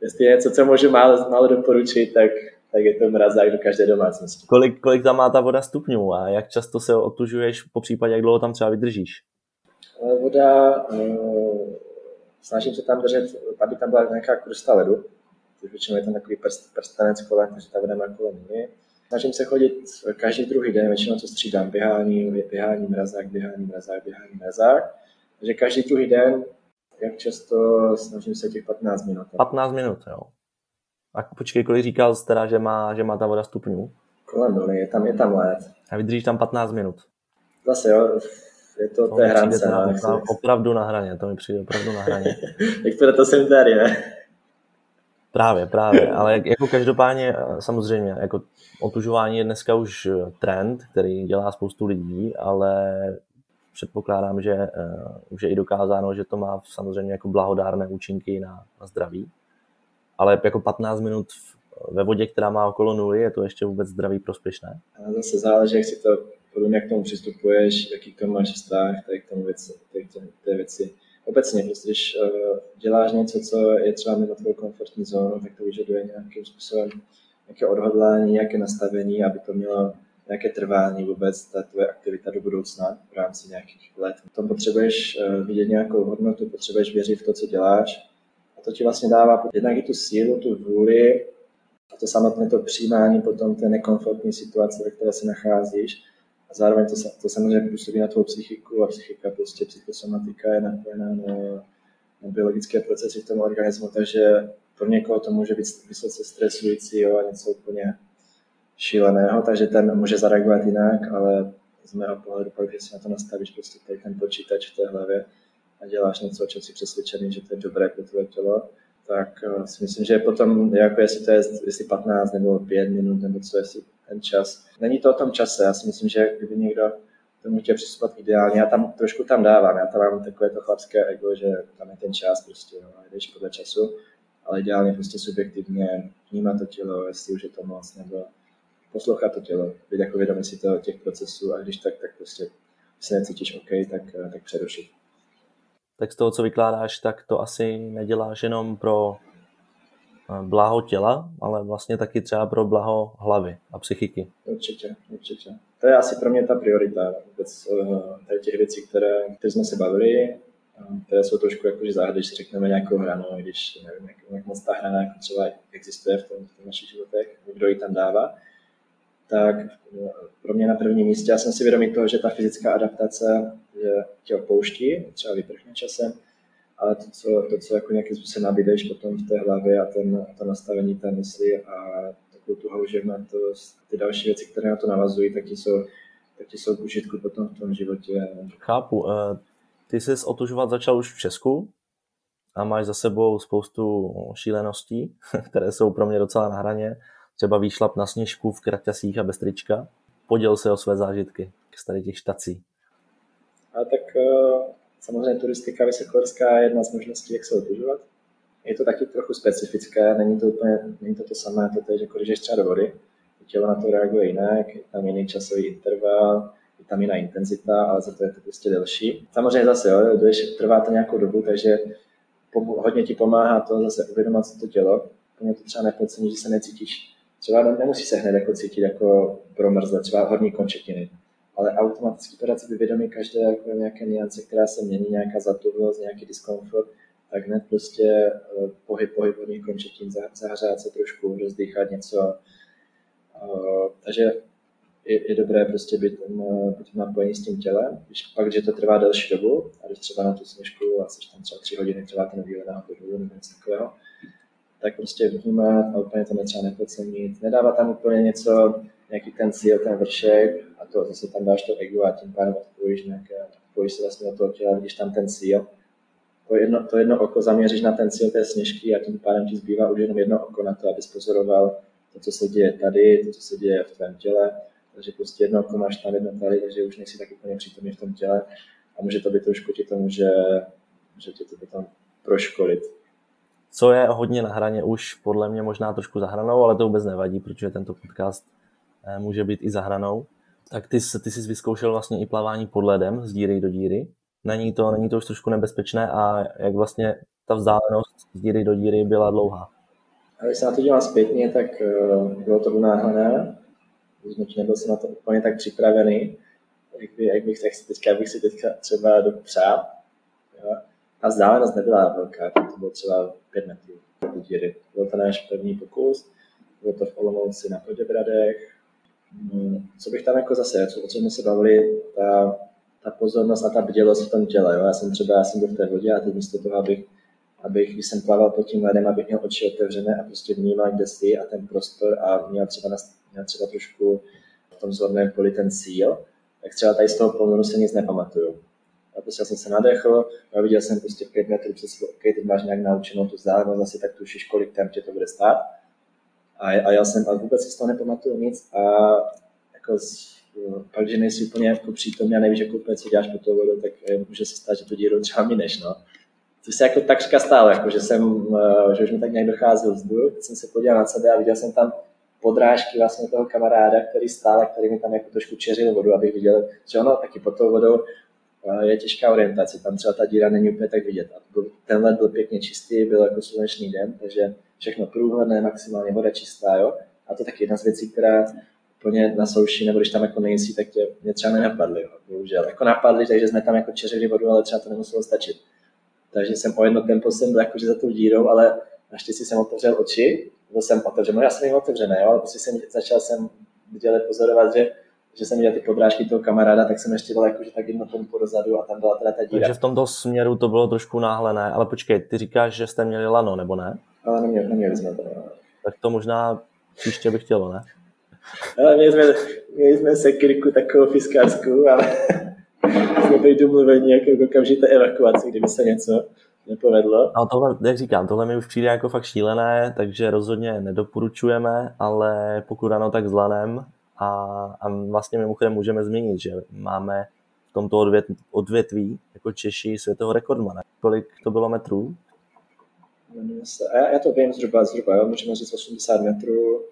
Jestli je něco, co můžu málo, málo doporučit, tak, tak je to mrazák do každé domácnosti. Kolik, kolik tam má ta voda stupňů a jak často se otužuješ, po případě jak dlouho tam třeba vydržíš? Voda, uh, snažím se tam držet, aby tam byla nějaká krusta ledu, většinou je tam takový prst, prstenec kolem, takže ta voda má kolem mě. Snažím se chodit každý druhý den, většinou to střídám, běhání, běhání, mrazák, běhání, mrazák, běhání, mrazák. Takže každý druhý den, jak často, snažím se těch 15 minut. 15 minut, jo. A počkej, kolik říkal teda, že má, že má ta voda stupňů? Kolem nuly, je tam, je tam let. A vydržíš tam 15 minut? Zase jo, je to, to té. Na, na, opravdu na hraně, to mi přijde opravdu na hraně. Jak to, to jsem tady, ne? Právě, právě, ale jako každopádně eh, samozřejmě, jako otužování je dneska už eh, trend, který dělá spoustu lidí, ale předpokládám, že uh, už je i dokázáno, že to má samozřejmě jako blahodárné účinky na, na zdraví. Ale jako 15 minut ve vodě, která má okolo nuly, je to ještě vůbec zdraví prospěšné? A zase záleží, jak si to, podle jak k tomu přistupuješ, jaký k tomu máš vztah, tak k tomu věci, tak k té věci obecně, prostě, když uh, děláš něco, co je třeba mimo tvou komfortní zónu, tak to vyžaduje nějakým způsobem nějaké odhodlání, nějaké nastavení, aby to mělo nějaké trvání vůbec, ta tvoje aktivita do budoucna v rámci nějakých let. V tom potřebuješ uh, vidět nějakou hodnotu, potřebuješ věřit v to, co děláš. A to ti vlastně dává jednak i tu sílu, tu vůli a to samotné to přijímání potom té nekomfortní situace, ve které se nacházíš, zároveň to, to samozřejmě působí na tvou psychiku a psychika, prostě psychosomatika je napojená na, na biologické procesy v tom organismu, takže pro někoho to může být vysoce stresující jo, a něco úplně šíleného, takže ten může zareagovat jinak, ale z mého pohledu, pak, když si na to nastavíš prostě tady ten počítač v té hlavě a děláš něco, o čem jsi přesvědčený, že to je dobré pro tvoje tělo, tak uh, si myslím, že potom, jako jestli to je jestli 15 nebo 5 minut, nebo co, jestli ten čas. Není to o tom čase, já si myslím, že kdyby někdo tomu chtěl přistupovat ideálně, já tam trošku tam dávám, já tam mám takové to chlapské ego, že tam je ten čas prostě, no, jdeš podle času, ale ideálně prostě subjektivně vnímat to tělo, jestli už je to moc, nebo poslouchat to tělo, být jako vědomý si to těch procesů a když tak, tak prostě se necítíš OK, tak, tak přerušit. Tak z toho, co vykládáš, tak to asi neděláš jenom pro blaho těla, ale vlastně taky třeba pro blaho hlavy a psychiky. Určitě, určitě. To je asi pro mě ta priorita vůbec eh, tady těch věcí, které, které jsme se bavili, eh, které jsou trošku jako, že záhady, když si řekneme nějakou hranu, když nevím, jak, jak moc ta hrana jako třeba existuje v tom, v tom našich životech, kdo ji tam dává, tak eh, pro mě na prvním místě, já jsem si vědomý toho, že ta fyzická adaptace že tě opouští, třeba vyprchne časem, ale to, co, to, co jako nějakým způsobem nabídeš potom v té hlavě a ten, to nastavení té mysli a takovou tu houževnatost, ty další věci, které na to navazují, tak ti jsou, tak ti jsou k užitku potom v tom životě. Chápu. Eh, ty jsi otužovat začal už v Česku a máš za sebou spoustu šíleností, které jsou pro mě docela na hraně. Třeba výšlap na sněžku v kraťasích a bez trička. Poděl se o své zážitky z tady těch štací. A tak eh, Samozřejmě turistika vysokohorská je jedna z možností, jak se otužovat. Je to taky trochu specifické, není to úplně není to, to samé, to je, jako když jdeš třeba do vody, tělo na to reaguje jinak, je tam jiný časový interval, je tam jiná intenzita, ale za to je to prostě delší. Samozřejmě zase, jo, když trvá to nějakou dobu, takže hodně ti pomáhá to zase uvědomit si to tělo. Úplně to třeba nepodcení, že se necítíš. Třeba nemusí se hned jako cítit jako promrzle, třeba horní končetiny ale automaticky podat si vědomí každé jako nějaké niance, která se mění, nějaká zatuhlost, nějaký diskomfort, tak hned prostě uh, pohyb, pohyb hodných končetin, zahřát se trošku, rozdýchat něco. Uh, takže je, je, dobré prostě být, um, být napojení s tím tělem. Když pak, že to trvá delší dobu, a když třeba na tu sněžku a jsi tam třeba tři hodiny, třeba ten výlet na nebo něco takového, tak prostě vnímat a úplně to netřeba nepodcenit. Nedává tam úplně něco, nějaký ten cíl, ten vršek a to zase tam dáš to ego a tím pádem odpojíš nějaké, odpojíš se vlastně do toho těla, vidíš tam ten cíl to jedno, to jedno oko zaměříš na ten cíl té sněžky a tím pádem ti zbývá už jenom jedno oko na to, abys pozoroval to, co se děje tady, to, co se děje v tvém těle. Takže prostě jedno oko máš tam, jedno tady, takže už nejsi tak úplně přítomný v tom těle a může to být trošku ti tomu, že, že tě to potom proškolit. Co je hodně na hraně už podle mě možná trošku za hranou, ale to vůbec nevadí, protože tento podcast může být i za hranou. Tak ty, ty jsi vyzkoušel vlastně i plavání pod ledem z díry do díry. Není to, není to už trošku nebezpečné a jak vlastně ta vzdálenost z díry do díry byla dlouhá? A když se na to dívám zpětně, tak uh, bylo to unáhlené. Nebyl jsem na to úplně tak připravený, jak, by, jak bych, tak si teďka, bych si teďka třeba dopřál. Jo. A vzdálenost nebyla velká, to bylo třeba 5 metrů do díry. Byl to náš první pokus, bylo to v Olomouci na Poděbradech. Hmm, co bych tam jako zase, o čem jsme se bavili, ta ta pozornost a ta bdělost v tom těle. Jo. Já jsem třeba, já jsem byl v té vodě a teď místo toho, abych, abych, když jsem plaval pod tím ledem, abych měl oči otevřené a prostě vnímal, kde jsi a ten prostor a měl třeba, měl třeba trošku v tom zorném poli ten cíl, tak třeba tady z toho ponoru se nic nepamatuju. A prostě jsem se nadechl a viděl jsem prostě pět metrů přes OK, teď máš nějak naučenou tu vzdálenost, asi tak tušíš, kolik tam tě to bude stát. A, a já jsem, a vůbec si z toho nepamatuju nic a jako pak, že nejsi úplně jako přítomný a nevíš, jako úplně, co děláš po tou vodu, tak eh, může se stát, že tu díru třeba mineš, no. To se jako takřka stalo, jako, že, jsem, eh, že už mi tak nějak docházel vzduch, jsem se podíval na sebe a viděl jsem tam podrážky vlastně toho kamaráda, který stál a který mi tam jako trošku čeřil vodu, abych viděl, že ono taky pod tou vodou eh, je těžká orientace, tam třeba ta díra není úplně tak vidět. A byl, ten led byl pěkně čistý, byl jako slunečný den, takže všechno průhledné, maximálně voda čistá, jo. A to taky jedna z věcí, která úplně na souši, nebo když tam jako nejsi, tak tě mě třeba nenapadly, jo, bohužel. Jako napadly, takže jsme tam jako čeřili vodu, ale třeba to nemuselo stačit. Takže jsem o jedno tempo jsem byl jakože za tou dírou, ale naštěstí jsem otevřel oči, byl jsem otevřený, já jsem jim otevřené, jo, ale prostě jsem, začal jsem dělat pozorovat, že že jsem viděl ty podrážky toho kamaráda, tak jsem ještě dal jakože tak jedno tempo dozadu a tam byla teda ta díra. Takže v tomto směru to bylo trošku náhlené, ale počkej, ty říkáš, že jste měli lano, nebo ne? Ale neměli, neměli jsme to. Ne. Tak to možná příště bych chtělo, ne? Ale měli jsme, měli jsme sekirku takovou fiskářskou, ale jsme byli domluveni jako okamžité evakuaci, kdyby se něco nepovedlo. No tohle, jak říkám, tohle mi už přijde jako fakt šílené, takže rozhodně nedoporučujeme, ale pokud ano, tak s lanem a, a vlastně mimochodem můžeme změnit, že máme v tomto odvět, odvětví jako Češi světového rekordmana. Kolik to bylo metrů? Já, já to vím zhruba, zhruba, jo, můžeme říct 80 metrů,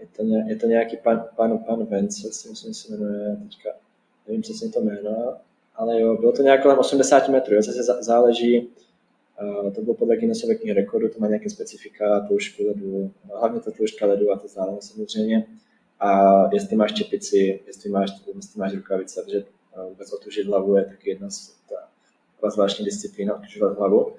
je to, ně, je to nějaký pan, pan, pan Vence, si myslím, se jmenuje teďka, nevím přesně to jméno, ale jo, bylo to nějak kolem 80 metrů, jo, zase záleží, uh, to bylo podle Guinnessové knihy rekordu, to má nějaké specifika, tloušku ledu, hlavně ta tloušťka ledu a to záleží samozřejmě. A jestli máš čepici, jestli máš, jestli máš rukavice, protože uh, vůbec otužit hlavu je taky jedna z ta, zvláštní disciplína, otužovat hlavu.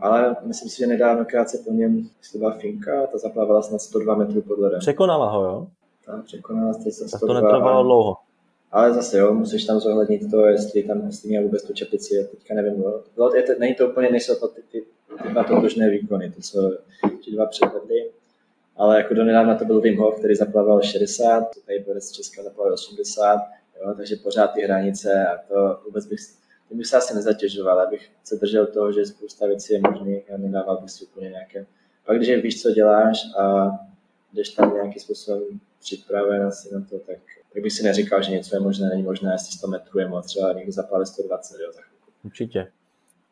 Ale myslím si, že nedávno krátce po něm, byla Finka, ta zaplávala snad 102 metrů pod ledem. Překonala ho, jo? Ta překonala 102. Tak to netrvalo dlouho. Ale zase jo, musíš tam zohlednit to, jestli tam jestli měl vůbec tu čepici, teďka nevím, bylo, je to, není to úplně, nejsou to ty, ty, ty dva totožné výkony, to, co ti dva předvedli. Ale jako do nedávna to byl Wim Hof, který zaplaval 60, tady Borec z Česka zaplaval 80, jo, takže pořád ty hranice a to vůbec bych bych se asi nezatěžoval, abych se držel toho, že spousta věcí je možných a nedával bych si úplně nějaké. Pak když víš, co děláš a jdeš tam nějakým způsobem připraven asi na to, tak, tak bych si neříkal, že něco je možné, není možné, jestli 100 metrů je moc, třeba někdo zapálí 120, jo, tak. Určitě.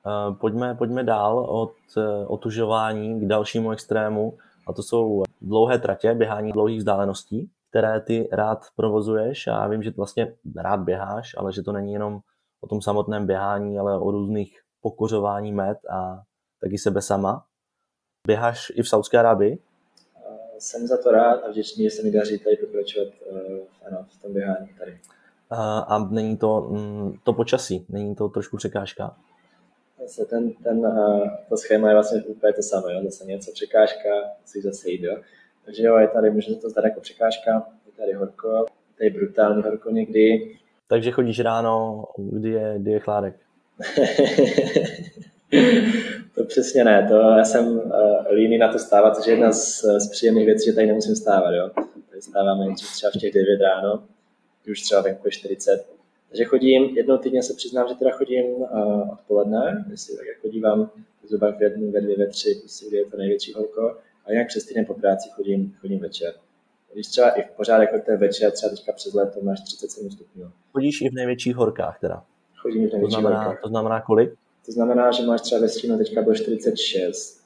Uh, pojďme, pojďme dál od uh, otužování k dalšímu extrému a to jsou dlouhé tratě, běhání dlouhých vzdáleností, které ty rád provozuješ a vím, že vlastně rád běháš, ale že to není jenom o tom samotném běhání, ale o různých pokořování met a taky sebe sama. Běháš i v Saudské Arábii? Jsem za to rád a vděčný, že se mi daří tady pokračovat uh, ano, v tom běhání tady. A, a není to mm, to počasí, není to trošku překážka? Zase ten, ten, to schéma je vlastně úplně to samé, jo? zase něco překážka, musíš zase jít, jo? Takže jo, je tady, může to zdát jako překážka, je tady horko, tady brutální horko někdy, takže chodíš ráno, kdy je, kdy je chládek? to přesně ne, to já jsem uh, líný na to stávat, což je jedna z, z příjemných věcí, že tady nemusím stávat, jo. Tady stáváme třeba v těch 9 ráno, už třeba venku je 40, Takže chodím, jednou týdně se přiznám, že teda chodím uh, odpoledne, jestli tak jako dívám zhruba v jednu, ve dvě, ve tři, prostě, je to největší horko, a jinak přes týden po práci chodím, chodím večer. Když třeba i v pořád jako ten večer, třeba teďka přes léto máš 37 stupňů. Chodíš i v největších horkách teda? Chodím i v největších to znamená, horkách. To znamená kolik? To znamená, že máš třeba ve stínu teďka bylo 46.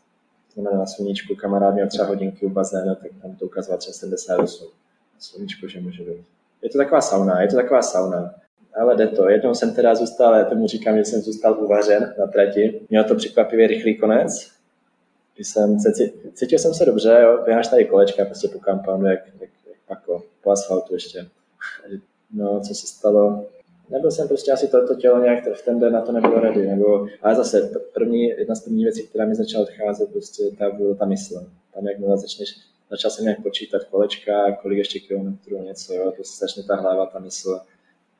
To znamená na sluníčku, kamarád měl třeba hodinky u bazénu, tak tam to ukazoval třeba 78. Na sluníčku, že může být. Je to taková sauna, je to taková sauna. Ale jde to. Jednou jsem teda zůstal, já tomu říkám, že jsem zůstal uvařen na trati. Měl to překvapivě rychlý konec. Jsem se, cítil jsem se dobře, jo, běháš tady kolečka prostě po kampanu, jak, jak, jak pako, po asfaltu ještě. No, co se stalo? Nebyl jsem prostě asi to, to tělo nějak v ten den na to nebylo ready, nebo, ale zase první, jedna z prvních věcí, která mi začala odcházet, prostě ta byla ta mysl. Tam jak začneš, začal jsem nějak počítat kolečka, kolik ještě kilometrů, něco, jo, prostě začne ta hlava, ta mysl,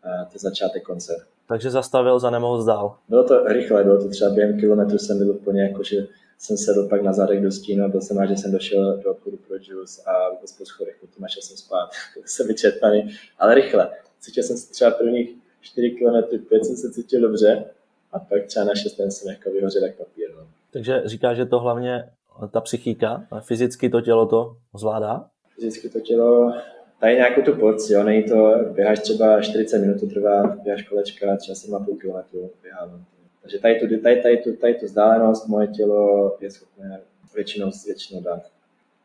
a to začátek konce. Takže zastavil za nemohl dál. Bylo to rychle, bylo to třeba během kilometru jsem byl úplně jako, že jsem sedl pak na zadek do stínu a byl jsem rád, že jsem došel do obchodu pro juice a vůbec po schodech, potom šel jsem spát, jsem vyčerpaný, ale rychle. Cítil jsem se třeba prvních 4 km, 5 jsem se cítil dobře a pak třeba na 6 jsem jako vyhořel jak papír. No. Takže říká, že to hlavně ta psychika, a fyzicky to tělo to zvládá? Fyzicky to tělo tady nějakou tu porci, jo, není to, běháš třeba 40 minut, to trvá, běháš kolečka, třeba 7,5 km běhám. Takže tady tu, tady, tady, tu, tady tu vzdálenost moje tělo je schopné většinou, většinou dát.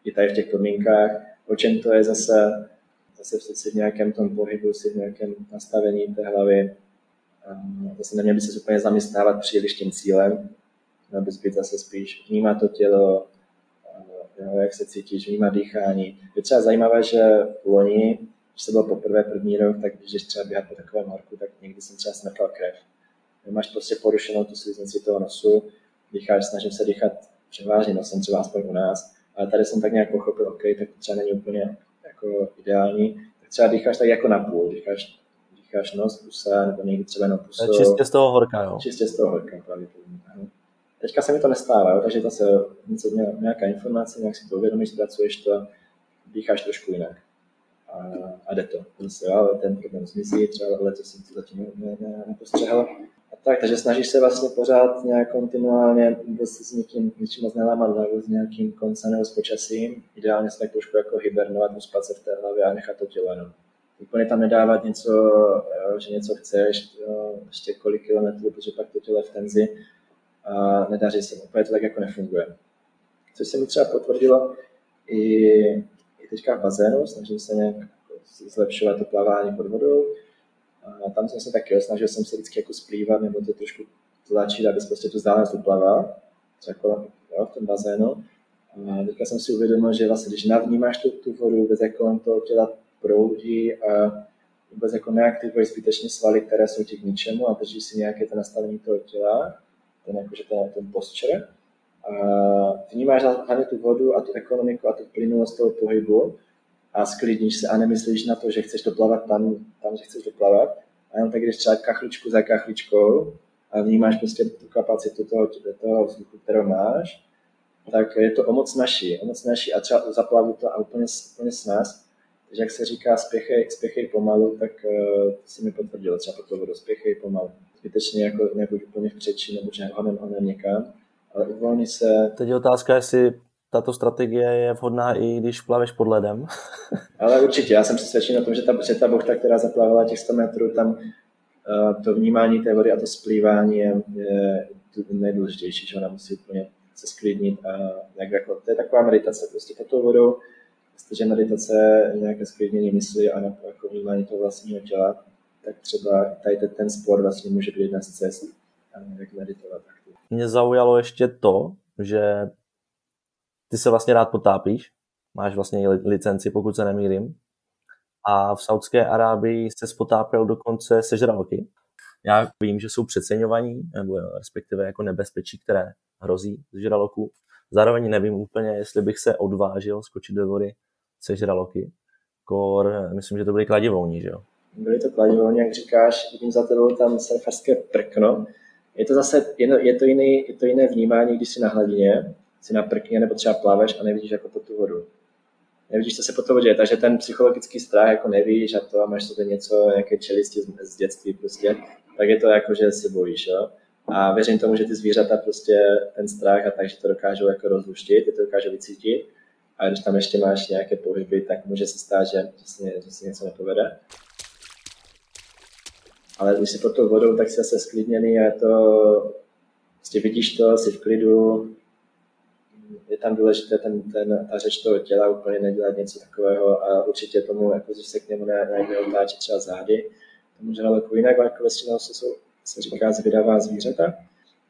I tady v těch podmínkách, o čem to je zase, zase si v nějakém tom pohybu, si v nějakém nastavení té hlavy. Zase neměl by se úplně zaměstnávat příliš tím cílem, měl bys být zase spíš vnímat to tělo, jo, jak se cítíš, vnímat dýchání. Je třeba zajímavé, že loni, když se byl poprvé první rok, tak když třeba běhat po takovém horku, tak někdy jsem třeba smrkal krev. Máš prostě porušenou tu sliznici toho nosu, dýcháš, snažím se dýchat převážně nosem, třeba aspoň u nás, ale tady jsem tak nějak pochopil, OK, tak to třeba není úplně jako ideální, tak třeba dýcháš tak jako na půl, dýcháš, dýcháš nos, pusa, nebo někdy třeba jenom pusu. Čistě z toho horka, jo? Čistě z toho horka, pravděpodobně. Teďka se mi to nestává, jo? takže zase něco, nějaká informace, nějak si to uvědomíš, zpracuješ to, dýcháš trošku jinak. A, a jde to. Zase, jo, ten problém zmizí, třeba letos jsem to zatím ne, ne, nepostřehl. A tak, takže snažíš se vlastně pořád nějak kontinuálně vůbec s někým, něčím moc nelámat hlavu, s nějakým koncem nebo s počasím. Ideálně se tak trošku jako hibernovat, uspat se v té hlavě a nechat to tělo jenom. Úplně tam nedávat něco, jo, že něco chceš, jo, ještě kolik kilometrů, protože pak to tělo v tenzi a nedaří se, úplně to tak jako nefunguje. Což se mi třeba potvrdilo i, i teďka v bazénu, snažím se nějak jako zlepšovat to plavání pod vodou. Tam jsem se taky snažil jsem se vždycky jako splývat nebo to trošku tlačit, aby prostě tu vzdálenost uplaval, jako jo, v tom bazénu. A teďka jsem si uvědomil, že vlastně, když navnímáš tu, tu vodu, vůbec jako to těla proudí a vůbec jako neaktivuje zbytečně svaly, které jsou ti k ničemu a drží si nějaké to nastavení toho těla, ten, jakože ten, ten posture. A vnímáš hlavně tu vodu a tu ekonomiku a tu plynulost toho pohybu a sklidníš se a nemyslíš na to, že chceš doplavat tam, tam že chceš doplavat. A jenom tak, když třeba kachličku za kachličkou a vnímáš prostě tu kapacitu toho, toho vzduchu, kterou máš, tak je to o moc naší, o moc naší a třeba zaplavu to a úplně, úplně s nás. Takže jak se říká spěchej, spěchej pomalu, tak uh, to si mi potvrdilo třeba po toho spěchej pomalu zbytečně jako nebuď úplně v křeči nebo že honem, honem někam, ale uvolni se. Teď je otázka, jestli tato strategie je vhodná i když plaveš pod ledem. ale určitě, já jsem přesvědčen o tom, že ta, že ta bochta, která zaplavala těch 100 metrů, tam uh, to vnímání té vody a to splývání je, je nejdůležitější, že ona musí úplně se sklidnit a jak jako, to je taková meditace, prostě pod tou vodou, jestliže meditace nějaké sklidnění mysli a na, jako vnímání toho vlastního těla, tak třeba tady ten sport vlastně může být jedna z cest, jak meditovat. Mě zaujalo ještě to, že ty se vlastně rád potápíš, máš vlastně licenci, pokud se nemýlím, a v Saudské Arábii se spotápěl dokonce sežralky. Já vím, že jsou přeceňovaní, nebo respektive jako nebezpečí, které hrozí sežraloků. Zároveň nevím úplně, jestli bych se odvážil skočit do vody sežraloky. Kor, myslím, že to byly kladivouní, že jo? byly to kladivo, jak říkáš, vidím za tebou tam surferské prkno. Je to zase, je to, jiný, je to jiné vnímání, když jsi na hladině, jsi na prkně nebo třeba plaveš a nevidíš jako po tu vodu. nevidíš, co se po toho děje, takže ten psychologický strach jako nevíš a to a máš sobě něco, nějaké čelisti z, dětství prostě, tak je to jako, že se bojíš, jo. A věřím tomu, že ty zvířata prostě ten strach a takže to dokážou jako rozluštit, ty to dokážou vycítit. A když tam ještě máš nějaké pohyby, tak může se stát, že, že, si, že si něco nepovede. Ale když jsi pod tou vodou, tak jsi zase sklidněný a je to, prostě vidíš to, jsi v klidu, je tam důležité ten, ten, ta řeč toho těla úplně nedělat něco takového a určitě tomu, jako, že se k němu najde otáčet třeba zády, to může daleko jinak, jako většinou se, jsou, se říká zvědavá zvířata,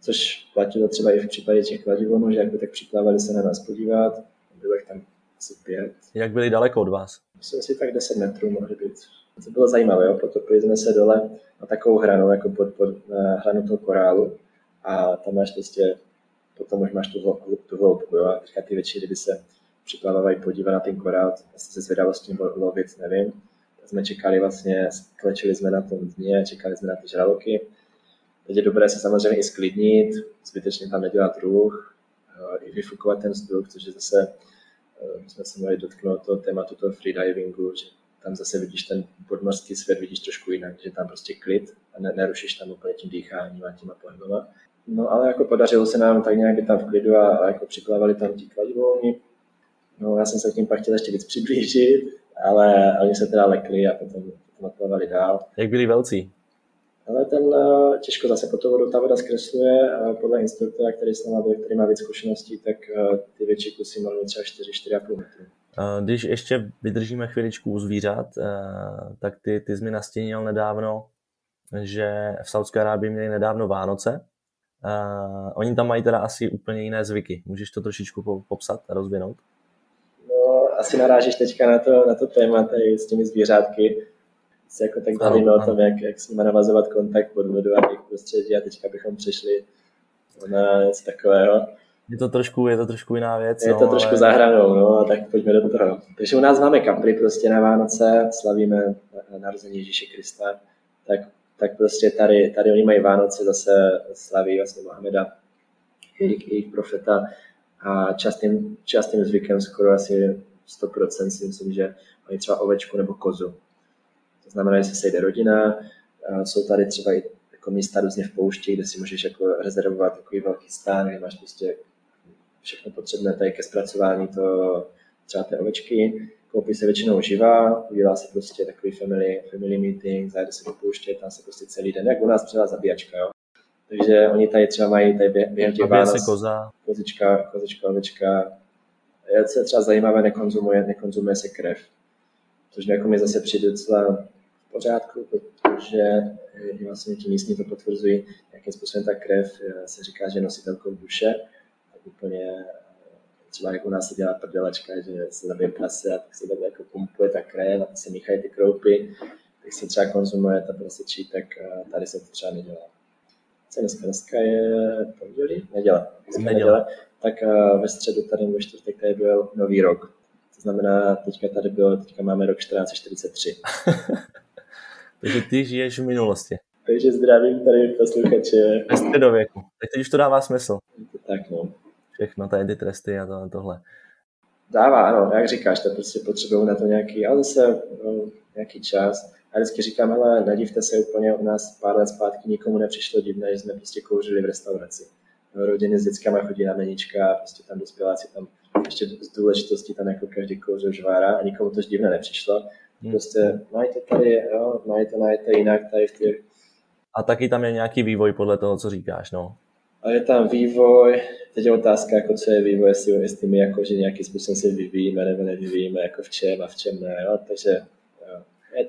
což platilo třeba i v případě těch kladivonů, že jako tak připlávali se na nás podívat, bylo jich tam asi pět. Jak byli daleko od vás? Myslím si tak 10 metrů mohli být. To bylo zajímavé, jo? potopili jsme se dole na takovou hranu, jako pod, pod hranu toho korálu a tam máš prostě potom už máš tu, tu hloubku. Jo? A teďka ty větší ryby se připlávají podívat na ten korál, asi se zvědavostí lovit, nevím. Tak jsme čekali vlastně, klečili jsme na tom dně, čekali jsme na ty žraloky. Teď je dobré se samozřejmě i sklidnit, zbytečně tam nedělat ruch, i vyfukovat ten vzduch, což je zase, eh, my jsme se mohli dotknout toho tématu toho freedivingu, že tam zase vidíš ten podmorský svět, vidíš trošku jinak, že tam prostě klid a ne, nerušíš tam úplně tím dýcháním a těma pohybama. No ale jako podařilo se nám tak nějak tam v klidu a, a jako připlávali tam ti kladivolní. No já jsem se k tím pak chtěl ještě víc přiblížit, ale oni se teda lekli a potom, potom odplavali dál. Jak byli velcí? Ale ten uh, těžko zase po to vodu ta voda zkresluje. Podle instruktora, který s náma byl, který má víc zkušeností, tak uh, ty větší kusy mohly třeba 4-4,5 metru. Když ještě vydržíme chviličku u zvířat, tak ty, ty jsi mi nastínil nedávno, že v Saudské Arábii měli nedávno Vánoce Uh, oni tam mají teda asi úplně jiné zvyky. Můžeš to trošičku popsat a rozvinout? No, asi narážíš teďka na to, na to téma tady s těmi zvířátky. Se jako tak bavíme o tom, jak, jak s nimi navazovat kontakt pod vodu a jejich prostředí a teďka bychom přešli na něco takového. Je to trošku, je to trošku jiná věc. Je no, to trošku ale... za hranou, no, tak pojďme do toho. Takže u nás máme kapry prostě na Vánoce, slavíme narození Ježíše Krista, tak tak prostě tady, tady oni mají Vánoce, zase slaví vlastně Mohameda, jejich, jejich profeta a častým, častým zvykem skoro asi 100% si myslím, že mají třeba ovečku nebo kozu. To znamená, že se sejde rodina, jsou tady třeba i jako místa různě v poušti, kde si můžeš jako rezervovat takový velký stán, kde máš prostě všechno potřebné tady ke zpracování to, třeba té ovečky koupí se většinou živá, udělá se prostě takový family, family meeting, zajde se do pouště, tam se prostě celý den, jak u nás třeba zabíjačka, jo. Takže oni tady třeba mají tady během těch Vánoc, koza. kozička, kozička, ovečka. Je to třeba zajímavé, nekonzumuje, nekonzumuje se krev. Což jako mi zase přijde docela v pořádku, protože vlastně ti místní to potvrzují, jakým způsobem ta krev eh, se říká, že je nositelkou duše, tak úplně třeba jako u nás se dělá prdelečka, že se zabije prase a tak se takhle jako pumpuje ta krev a tak se míchají ty kroupy, tak se třeba konzumuje ta prasečí, tak eh, tady se to třeba nedělá. Co dneska? Dneska je pondělí? Neděle. Dneska neděle. Tak eh, ve středu tady ve čtvrtek tady byl nový rok. To znamená, teďka tady bylo, teďka máme rok 1443. Takže ty žiješ v minulosti. Takže zdravím tady posluchače. Ve středověku. Teď už to dává smysl. Tak no všechno, tady ty tresty a to, tohle. Dává, ano, jak říkáš, to prostě potřebují na to nějaký, ale zase no, nějaký čas. A vždycky říkám, ale nedivte se úplně, u nás pár let zpátky nikomu nepřišlo divné, že jsme prostě kouřili v restauraci. No, rodiny s dětskama chodí na menička, prostě tam dospěláci tam ještě z důležitosti tam jako každý kouřil žvára a nikomu to divné nepřišlo. Hmm. Prostě mají to tady, jo, mají to jinak tady v těch... A taky tam je nějaký vývoj podle toho, co říkáš, no. A je tam vývoj, teď je otázka, jako co je vývoj, jestli, jestli my jako, že nějakým způsobem se vyvíjíme nebo nevyvíjíme, jako v čem a v čem ne, jo? takže jo.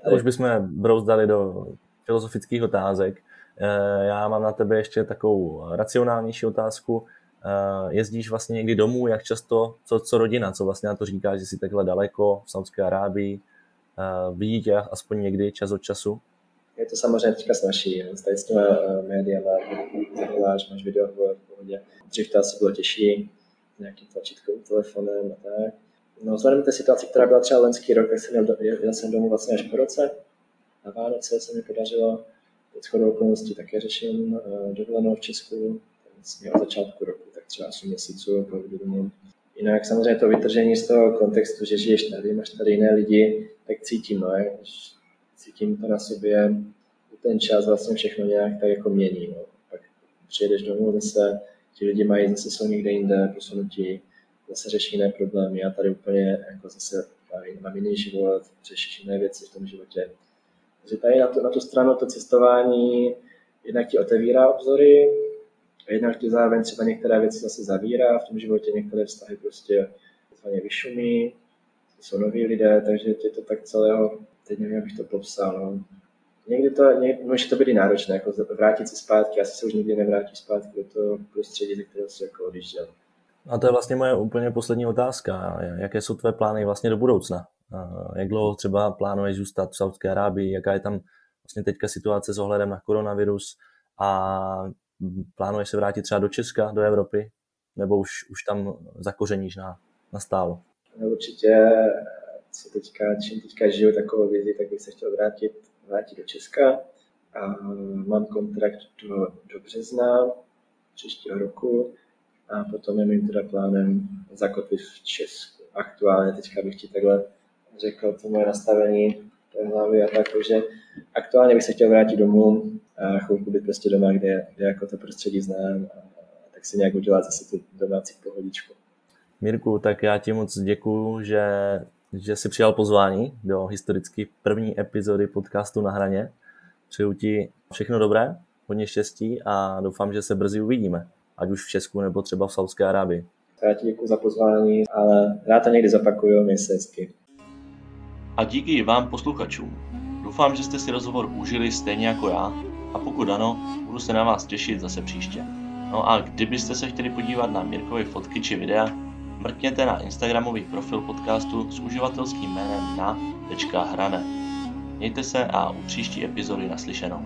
Tady... Už bychom brouzdali do filozofických otázek. Eh, já mám na tebe ještě takovou racionálnější otázku. Eh, jezdíš vlastně někdy domů, jak často, co, co rodina, co vlastně na to říkáš, že jsi takhle daleko v Saudské Arábii, eh, vidí tě aspoň někdy čas od času? Je to samozřejmě teďka snažší. Tady s těma uh, médiama zavoláš, máš video v pohodě. Dřív to asi bylo těžší, nějakým tlačítkovým telefonem a tak. No, vzhledem k té situaci, která byla třeba loňský rok, tak jsem měl, jel jsem domů vlastně až po roce. Na Vánoce se mi podařilo, teď shodou okolností také řeším uh, dovolenou v Česku, jsem měl začátku roku, tak třeba 8 měsíců pojedu domů. Jinak samozřejmě to vytržení z toho kontextu, že žiješ tady, máš tady jiné lidi, tak cítím, no, cítím to na sobě, ten čas vlastně všechno nějak tak jako mění. No. Pak přijedeš domů zase, ti lidi mají zase jsou někde jinde posunutí, zase řeší jiné problémy. Já tady úplně jako zase mám jiný život, řešíš jiné věci v tom životě. Takže tady na, tu, na tu stranu to cestování jednak ti otevírá obzory, a jednak ti zároveň třeba některé věci zase zavírá v tom životě, některé vztahy prostě vyšumí, jsou noví lidé, takže je to tak celého, teď nevím, jak bych to popsal, no. Někdy to, někdy, může to být i náročné, jako vrátit se zpátky, asi se už nikdy nevrátí zpátky do toho prostředí, ze kterého se jako odjížděl. A to je vlastně moje úplně poslední otázka. Jaké jsou tvé plány vlastně do budoucna? Jak dlouho třeba plánuješ zůstat v Saudské Arábii? Jaká je tam vlastně teďka situace s ohledem na koronavirus? A plánuješ se vrátit třeba do Česka, do Evropy? Nebo už, už tam zakořeníš na, na stálo? No, určitě, co teďka, čím teďka žiju takovou vizi, tak bych se chtěl vrátit, vrátit do Česka. A mám kontrakt do, do března příštího roku a potom je mým teda plánem zakotvit v Česku. Aktuálně teďka bych ti takhle řekl to moje nastavení té hlavy a tak, že aktuálně bych se chtěl vrátit domů a chvilku být prostě doma, kde, kde jako to prostředí znám a tak si nějak udělat zase tu domácí pohodičku. Mirku, tak já ti moc děkuju, že, že jsi přijal pozvání do historicky první epizody podcastu Na hraně. Přeju ti všechno dobré, hodně štěstí a doufám, že se brzy uvidíme ať už v Česku nebo třeba v Saudské Arábii. Já ti děkuji za pozvání, ale rád to někdy zapakuju, mě se hezky. A díky i vám posluchačům. Doufám, že jste si rozhovor užili stejně jako já a pokud ano, budu se na vás těšit zase příště. No a kdybyste se chtěli podívat na Mirkovy fotky či videa, mrkněte na Instagramový profil podcastu s uživatelským jménem na.hrane. Mějte se a u příští epizody naslyšenou.